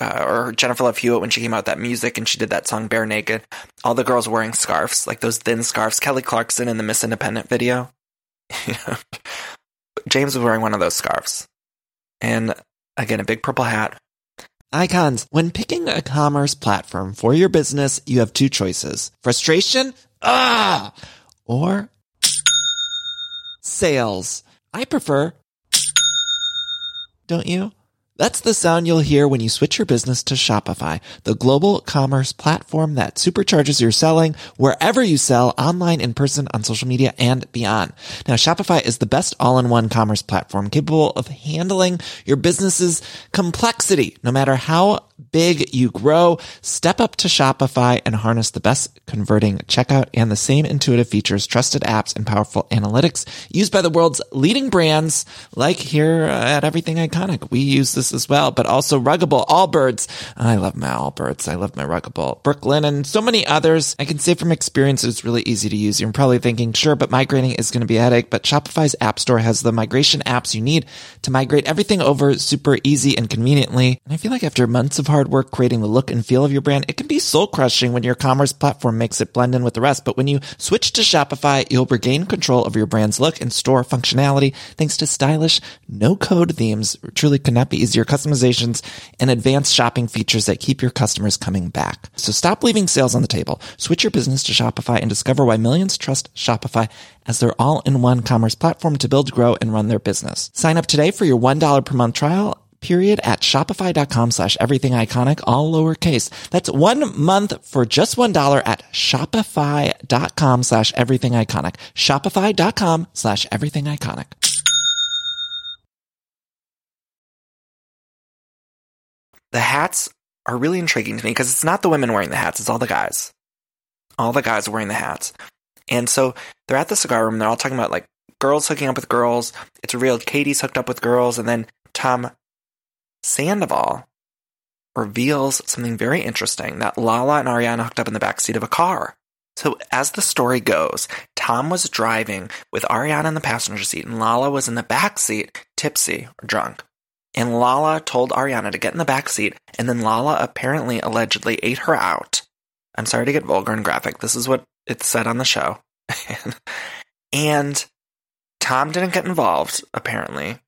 uh, or Jennifer Love Hewitt when she came out that music and she did that song Bare Naked. All the girls wearing scarves, like those thin scarves. Kelly Clarkson in the Miss Independent video. James was wearing one of those scarves. And again, a big purple hat. Icons. When picking a commerce platform for your business, you have two choices. Frustration? Ah! Or sales. I prefer. Don't you? That's the sound you'll hear when you switch your business to Shopify, the global commerce platform that supercharges your selling wherever you sell online, in person, on social media, and beyond. Now, Shopify is the best all-in-one commerce platform capable of handling your business's complexity, no matter how big you grow. Step up to Shopify and harness the best converting checkout and the same intuitive features, trusted apps, and powerful analytics used by the world's leading brands like here at Everything Iconic. We use this as well, but also Ruggable, Allbirds. I love my Allbirds. I love my Ruggable, Brooklyn, and so many others. I can say from experience it's really easy to use. You're probably thinking, sure, but migrating is going to be a headache, but Shopify's App Store has the migration apps you need to migrate everything over super easy and conveniently. And I feel like after months of hard work creating the look and feel of your brand, it can be soul crushing when your commerce platform makes it blend in with the rest. But when you switch to Shopify, you'll regain control of your brand's look and store functionality thanks to stylish, no code themes. Truly could not be easier customizations and advanced shopping features that keep your customers coming back. So stop leaving sales on the table. Switch your business to Shopify and discover why millions trust Shopify as their all-in-one commerce platform to build, grow, and run their business. Sign up today for your $1 per month trial period at shopify.com slash everything iconic, all lowercase. That's one month for just $1 at shopify.com slash everything iconic. Shopify.com slash everything iconic. The hats are really intriguing to me because it's not the women wearing the hats, it's all the guys. All the guys wearing the hats. And so they're at the cigar room, they're all talking about like girls hooking up with girls. It's real. Katie's hooked up with girls, and then Tom Sandoval reveals something very interesting that Lala and Ariana hooked up in the backseat of a car. So, as the story goes, Tom was driving with Ariana in the passenger seat, and Lala was in the back seat, tipsy or drunk. And Lala told Ariana to get in the back seat, and then Lala apparently allegedly ate her out. I'm sorry to get vulgar and graphic. This is what it said on the show. and Tom didn't get involved, apparently.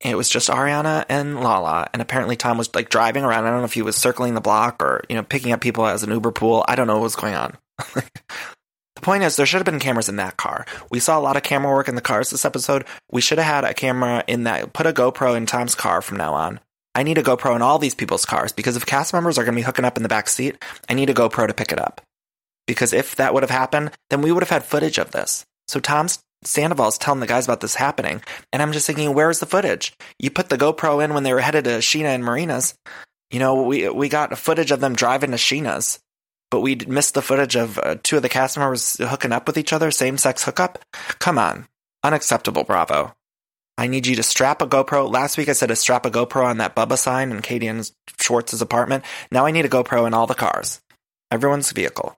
It was just Ariana and Lala, and apparently Tom was like driving around. I don't know if he was circling the block or you know picking up people as an Uber pool. I don't know what was going on. the point is, there should have been cameras in that car. We saw a lot of camera work in the cars this episode. We should have had a camera in that. Put a GoPro in Tom's car from now on. I need a GoPro in all these people's cars because if cast members are going to be hooking up in the back seat, I need a GoPro to pick it up. Because if that would have happened, then we would have had footage of this. So Tom's Sandoval's telling the guys about this happening. And I'm just thinking, where's the footage? You put the GoPro in when they were headed to Scheana and Marina's. You know, we we got footage of them driving to Scheana's, but we missed the footage of uh, two of the cast members hooking up with each other, same sex hookup. Come on, unacceptable, Bravo. I need you to strap a GoPro. Last week I said to strap a GoPro on that Bubba sign in Katie and Schwartz's apartment. Now I need a GoPro in all the cars, everyone's vehicle.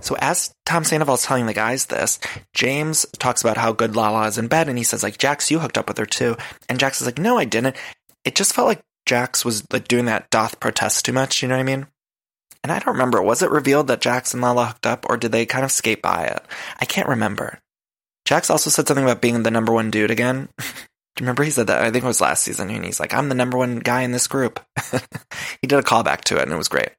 So as Tom Sandoval's telling the guys this, James talks about how good Lala is in bed, and he says like, "Jax, you hooked up with her too." And Jax is like, "No, I didn't." It just felt like Jax was like doing that doth protest too much. You know what I mean? And I don't remember. Was it revealed that Jax and Lala hooked up, or did they kind of skate by it? I can't remember. Jax also said something about being the number one dude again. Do you remember he said that? I think it was last season, and he's like, "I'm the number one guy in this group." he did a callback to it, and it was great.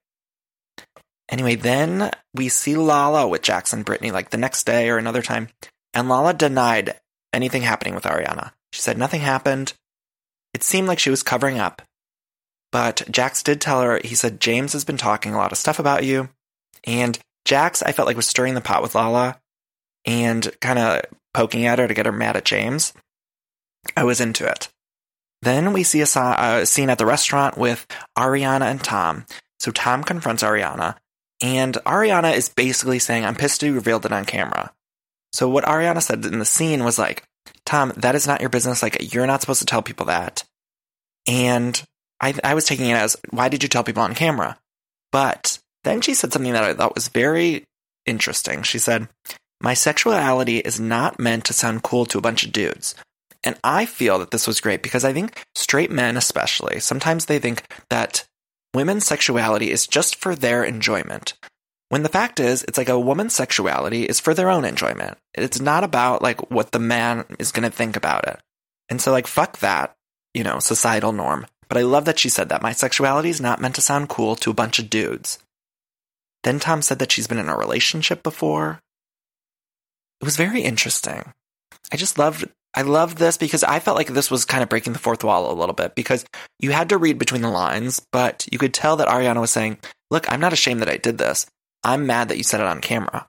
Anyway, then we see Lala with Jackson and Brittany like the next day or another time, and Lala denied anything happening with Ariana. She said nothing happened. It seemed like she was covering up. But Jax did tell her, he said, James has been talking a lot of stuff about you. And Jax, I felt like was stirring the pot with Lala and kind of poking at her to get her mad at James. I was into it. Then we see a, a uh, scene at the restaurant with Ariana and Tom. So Tom confronts Ariana and Ariana is basically saying, I'm pissed you revealed it on camera. So what Ariana said in the scene was like, Tom, that is not your business. Like, you're not supposed to tell people that. And I, I was taking it as, why did you tell people on camera? But then she said something that I thought was very interesting. She said, My sexuality is not meant to sound cool to a bunch of dudes. And I feel that this was great because I think straight men, especially, sometimes they think that women's sexuality is just for their enjoyment. When the fact is, it's like a woman's sexuality is for their own enjoyment. It's not about like what the man is going to think about it. And so, like, fuck that, you know, societal norm. But I love that she said that. My sexuality is not meant to sound cool to a bunch of dudes. Then Tom said that she's been in a relationship before. It was very interesting. I just loved I love this because I felt like this was kind of breaking the fourth wall a little bit because you had to read between the lines, but you could tell that Ariana was saying, Look, I'm not ashamed that I did this. I'm mad that you said it on camera.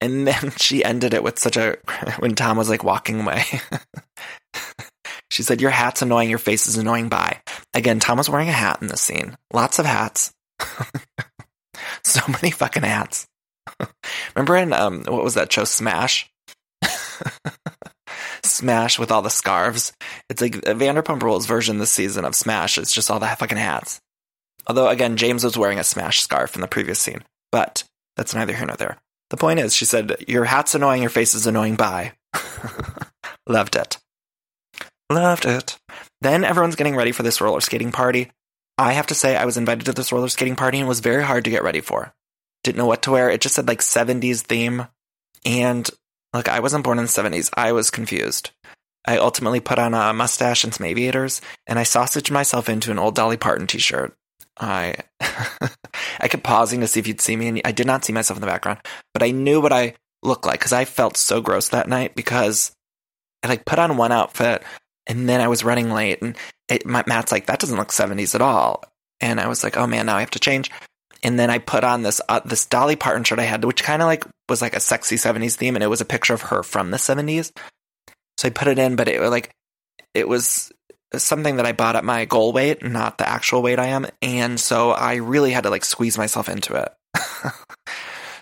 And then she ended it with such a, when Tom was like walking away. she said, Your hat's annoying, your face is annoying, bye. Again, Tom was wearing a hat in this scene. Lots of hats. so many fucking hats. Remember in, um, what was that show, Smash? Smash with all the scarves. It's like Vanderpump Rules version this season of Smash. It's just all the fucking hats. Although, again, James was wearing a Smash scarf in the previous scene. But that's neither here nor there. The point is, she said, Your hat's annoying, your face is annoying, bye. Loved it. Loved it. Then everyone's getting ready for this roller skating party. I have to say, I was invited to this roller skating party and was very hard to get ready for. Didn't know what to wear. It just said like 70s theme. And look, I wasn't born in the 70s. I was confused. I ultimately put on a mustache and some aviators, and I sausaged myself into an old Dolly Parton t shirt. I I kept pausing to see if you'd see me, and I did not see myself in the background, but I knew what I looked like because I felt so gross that night because I like put on one outfit and then I was running late, and it, Matt's like, "That doesn't look '70s at all," and I was like, "Oh man, now I have to change." And then I put on this uh, this Dolly Parton shirt I had, which kind of like was like a sexy '70s theme, and it was a picture of her from the '70s. So I put it in, but it like it was something that I bought at my goal weight, not the actual weight I am, and so I really had to like squeeze myself into it.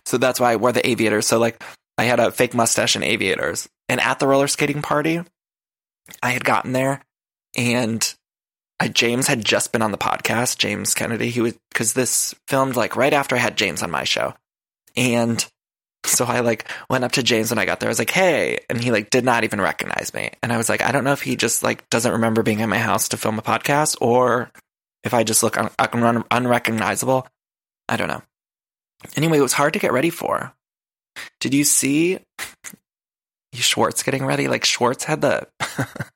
so that's why I wore the aviators. So like I had a fake mustache and aviators, and at the roller skating party, I had gotten there, and I, James had just been on the podcast, James Kennedy. He was because this filmed like right after I had James on my show, and so I like went up to James when I got there. I was like, "Hey," and he like did not even recognize me. And I was like, I don't know if he just like doesn't remember being at my house to film a podcast, or if I just look un- un- unrecognizable. I don't know. Anyway, it was hard to get ready for. Did you see Schwartz getting ready? Like Schwartz had the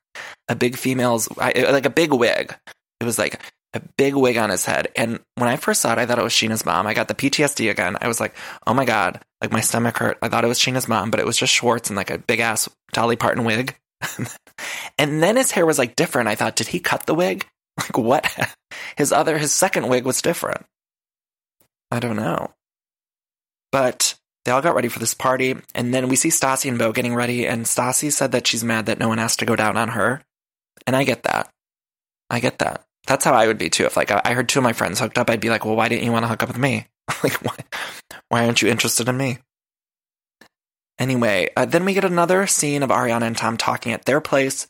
a big female's like a big wig. It was like a big wig on his head. And when I first saw it, I thought it was Scheana's mom. I got the PTSD again. I was like, oh my God, like my stomach hurt. I thought it was Scheana's mom, but it was just Schwartz and like a big ass Dolly Parton wig. and then his hair was like different. I thought, did he cut the wig? Like what? His other, his second wig was different. I don't know. But they all got ready for this party. And then we see Stassi and Beau getting ready. And Stassi said that she's mad that no one has to go down on her. And I get that. I get that. That's how I would be too. If like I heard two of my friends hooked up, I'd be like, well, why didn't you want to hook up with me? like, why, why aren't you interested in me? Anyway, uh, then we get another scene of Ariana and Tom talking at their place,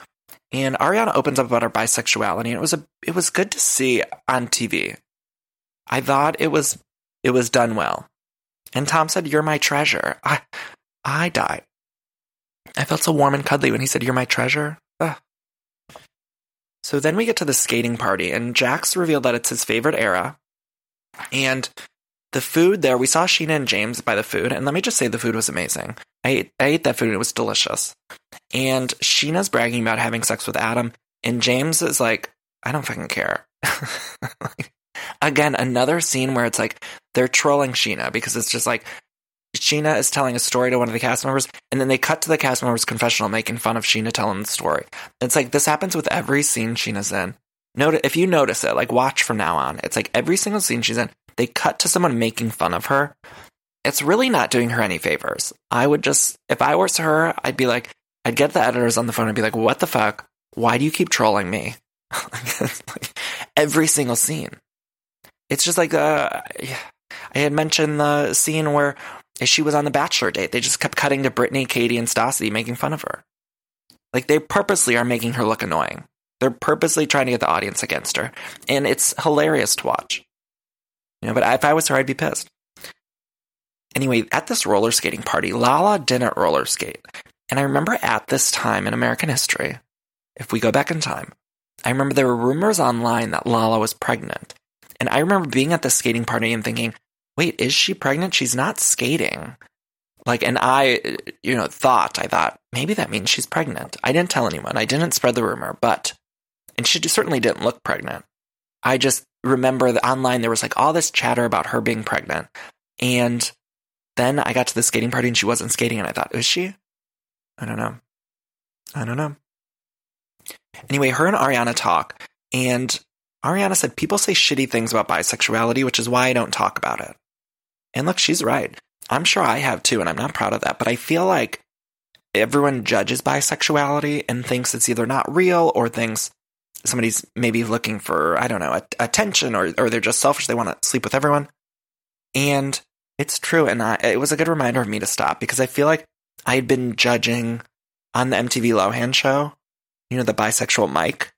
and Ariana opens up about her bisexuality, and it was a it was good to see on TV. I thought it was it was done well. And Tom said, "You're my treasure." I I died. I felt so warm and cuddly when he said, "You're my treasure." Ugh. So then we get to the skating party, and Jax revealed that it's his favorite era. And the food there, we saw Scheana and James by the food, and let me just say the food was amazing. I ate, I ate that food, and it was delicious. And Scheana's bragging about having sex with Adam, and James is like, I don't fucking care. Again, another scene where it's like they're trolling Scheana because it's just like Scheana is telling a story to one of the cast members, and then they cut to the cast member's confessional making fun of Scheana telling the story. It's like this happens with every scene Scheana's in. Note if you notice it, like watch from now on. It's like every single scene she's in, they cut to someone making fun of her. It's really not doing her any favors. I would just, if I was her, I'd be like, I'd get the editors on the phone and be like, what the fuck? Why do you keep trolling me? like, every single scene. It's just like, uh, I had mentioned the scene where she was on the bachelor date. They just kept cutting to Brittany, Katie, and Stassi making fun of her. Like they purposely are making her look annoying. They're purposely trying to get the audience against her. And it's hilarious to watch. You know, but if I was her, I'd be pissed. Anyway, at this roller skating party, Lala didn't roller skate. And I remember at this time in American history, if we go back in time, I remember there were rumors online that Lala was pregnant. And I remember being at the skating party and thinking, wait, is she pregnant? She's not skating. Like, and I, you know, thought, I thought, maybe that means she's pregnant. I didn't tell anyone. I didn't spread the rumor, but, and she certainly didn't look pregnant. I just remember that online there was like all this chatter about her being pregnant. And then I got to the skating party and she wasn't skating and I thought, is she? I don't know. I don't know. Anyway, her and Ariana talk, and Ariana said people say shitty things about bisexuality, which is why I don't talk about it. And look, she's right. I'm sure I have too, and I'm not proud of that, but I feel like everyone judges bisexuality and thinks it's either not real or thinks somebody's maybe looking for, I don't know, attention or, or they're just selfish. They want to sleep with everyone. And it's true. And I, it was a good reminder of me to stop because I feel like I had been judging on the MTV Lohan show, you know, the bisexual Mike.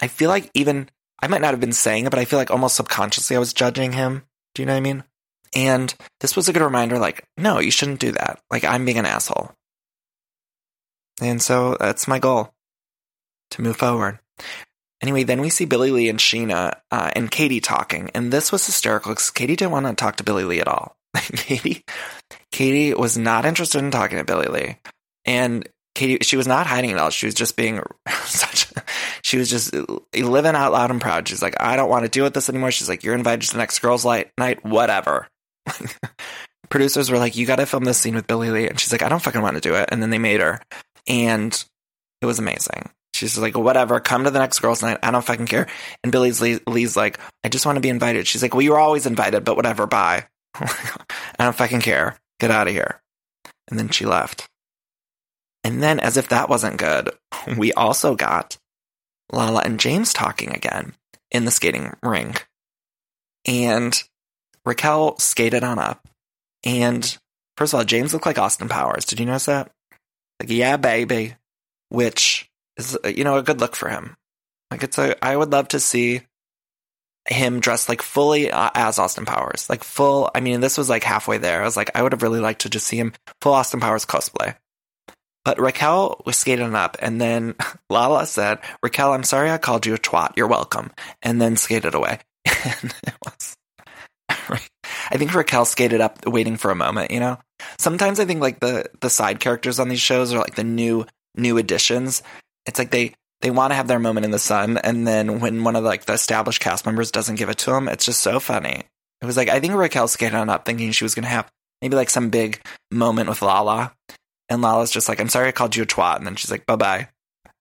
I feel like even, I might not have been saying it, but I feel like almost subconsciously I was judging him. Do you know what I mean? And this was a good reminder like, no, you shouldn't do that. Like, I'm being an asshole. And so that's my goal to move forward. Anyway, then we see Billie Lee and Scheana uh, and Katie talking, and this was hysterical because Katie didn't want to talk to Billie Lee at all. Katie, Katie was not interested in talking to Billie Lee, and Katie, she was not hiding it all. She was just being such. She was just living out loud and proud. She's like, I don't want to deal with this anymore. She's like, you're invited to the next girls' night, whatever. Producers were like, you got to film this scene with Billie Lee, and she's like, I don't fucking want to do it. And then they made her, and it was amazing. She's like, whatever, come to the next girls' night. I don't fucking care. And Billie Lee's like, I just want to be invited. She's like, well, you were always invited, but whatever, bye. I don't fucking care. Get out of here. And then she left. And then, as if that wasn't good, we also got Lala and James talking again in the skating rink. And Raquel skated on up. And first of all, James looked like Austin Powers. Did you notice that? Like, yeah, baby. Which is uh, you know a good look for him. Like it's a I would love to see him dressed like fully uh, as Austin Powers, like full. I mean, this was like halfway there. I was like, I would have really liked to just see him full Austin Powers cosplay. But Raquel was skating up, and then Lala said, "Raquel, I'm sorry I called you a twat. You're welcome," and then skated away. and it was. I think Raquel skated up, waiting for a moment. You know, sometimes I think like the the side characters on these shows are like the new new additions, it's like they they want to have their moment in the sun, and then when one of the, like the established cast members doesn't give it to them, it's just so funny. It was like I think Raquel skated on up thinking she was gonna have maybe like some big moment with Lala, and Lala's just like, "I'm sorry I called you a twat," and then she's like, "Bye bye."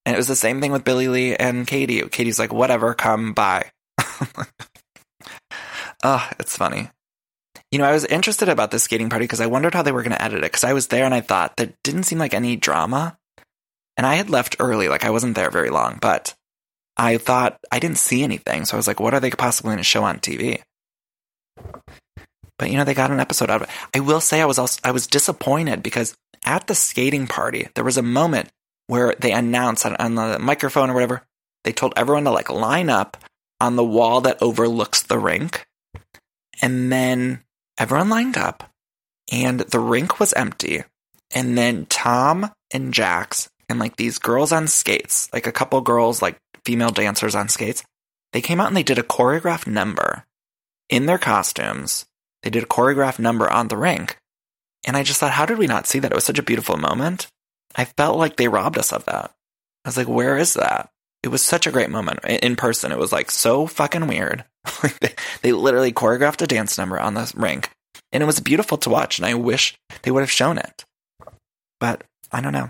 And it was the same thing with Billie Lee and Katie. Katie's like, "Whatever, come by." oh, ah, it's funny. You know, I was interested about this skating party because I wondered how they were going to edit it. Because I was there and I thought there didn't seem like any drama. And I had left early, like I wasn't there very long, but I thought I didn't see anything. So I was like, what are they possibly going to show on TV? But you know, they got an episode out of it. I will say I was also, I was disappointed because at the skating party, there was a moment where they announced on, on the microphone or whatever, they told everyone to like line up on the wall that overlooks the rink. And then everyone lined up and the rink was empty. And then Tom and Jax and like these girls on skates, like a couple girls, like female dancers on skates, they came out and they did a choreographed number in their costumes. They did a choreographed number on the rink. And I just thought, how did we not see that? It was such a beautiful moment. I felt like they robbed us of that. I was like, where is that? It was such a great moment in person. It was like so fucking weird. they literally choreographed a dance number on the rink and it was beautiful to watch. And I wish they would have shown it. But I don't know.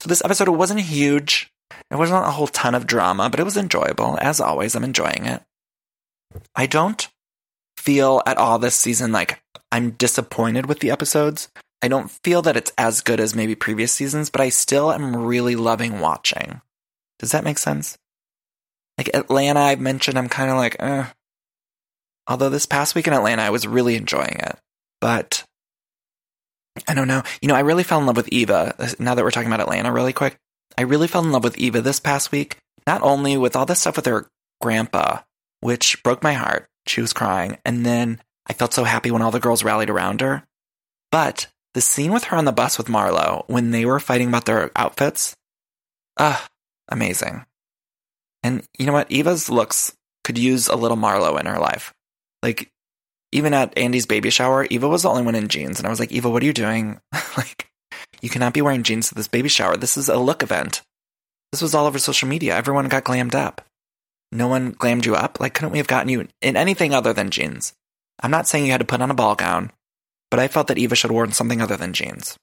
So this episode wasn't huge. It wasn't a whole ton of drama, but it was enjoyable. As always, I'm enjoying it. I don't feel at all this season like I'm disappointed with the episodes. I don't feel that it's as good as maybe previous seasons, but I still am really loving watching. Does that make sense? Like Atlanta, I've mentioned, I'm kind of like, eh. Although this past week in Atlanta, I was really enjoying it. But I don't know. You know, I really fell in love with Eva. Now that we're talking about Atlanta really quick, I really fell in love with Eva this past week. Not only with all this stuff with her grandpa, which broke my heart. She was crying. And then I felt so happy when all the girls rallied around her. But the scene with her on the bus with Marlo when they were fighting about their outfits, ah, amazing. And you know what? Eva's looks could use a little Marlo in her life. Like even at Andy's baby shower, Eva was the only one in jeans. And I was like, Eva, what are you doing? like, you cannot be wearing jeans to this baby shower. This is a look event. This was all over social media. Everyone got glammed up. No one glammed you up. Like, couldn't we have gotten you in anything other than jeans? I'm not saying you had to put on a ball gown, but I felt that Eva should have worn something other than jeans.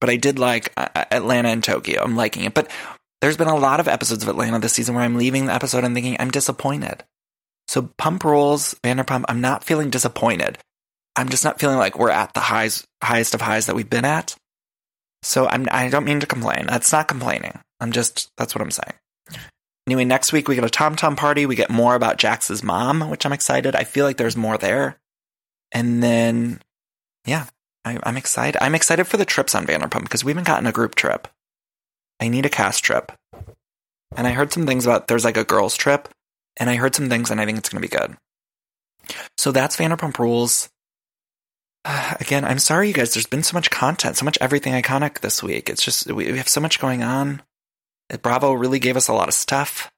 but I did like uh, Atlanta and Tokyo. I'm liking it. But there's been a lot of episodes of Atlanta this season where I'm leaving the episode and thinking I'm disappointed. So Pump Rules, Vanderpump, I'm not feeling disappointed. I'm just not feeling like we're at the highs, highest of highs that we've been at. So I'm, I don't mean to complain. That's not complaining. I'm just, that's what I'm saying. Anyway, next week we get a Tom Tom party. We get more about Jax's mom, which I'm excited. I feel like there's more there. And then, yeah, I, I'm excited. I'm excited for the trips on Vanderpump because we haven't gotten a group trip. I need a cast trip. And I heard some things about there's like a girls trip, and I heard some things, and I think it's going to be good. So that's Vanderpump Rules. Again, I'm sorry, you guys. There's been so much content, so much everything iconic this week. It's just we, we have so much going on. Bravo really gave us a lot of stuff.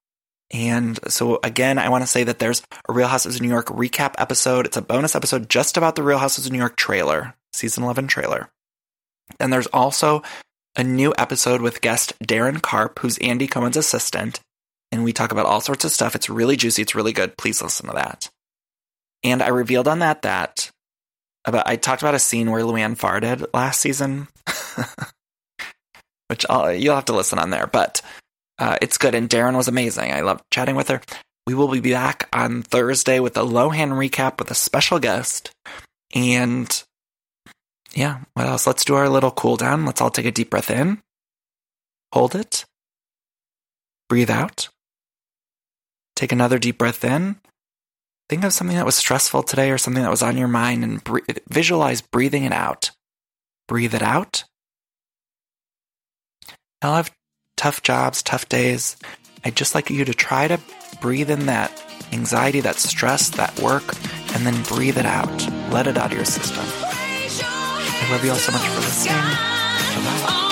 And so again, I want to say that there's a Real Houses of New York recap episode. It's a bonus episode just about the Real Houses of New York trailer, season 11 trailer. And there's also a new episode with guest Daryn Carp, who's Andy Cohen's assistant. And we talk about all sorts of stuff. It's really juicy. It's really good. Please listen to that. And I revealed on that that about I talked about a scene where Luann farted last season, which I'll, you'll have to listen on there. But uh, it's good, and Daryn was amazing. I loved chatting with her. We will be back on Thursday with a Lohan recap with a special guest, and yeah, what else? Let's do our little cool down. Let's all take a deep breath in, hold it, breathe out, take another deep breath in. Think of something that was stressful today or something that was on your mind and bre- visualize breathing it out. Breathe it out. I'll have tough jobs, tough days. I'd just like you to try to breathe in that anxiety, that stress, that work, and then breathe it out. Let it out of your system. I love you all so much for listening. Bye-bye.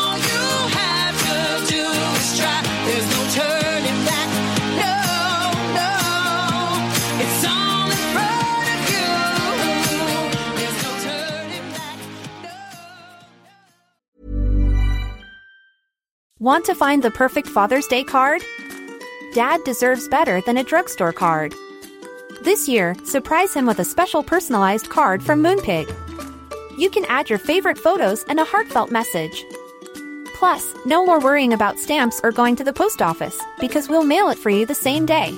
Want to find the perfect Father's Day card? Dad deserves better than a drugstore card. This year, surprise him with a special personalized card from Moonpig. You can add your favorite photos and a heartfelt message. Plus, no more worrying about stamps or going to the post office because we'll mail it for you the same day.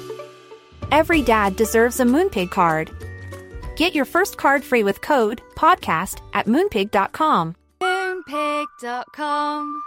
Every dad deserves a Moonpig card. Get your first card free with code PODCAST at moonpig.com. Moonpig.com.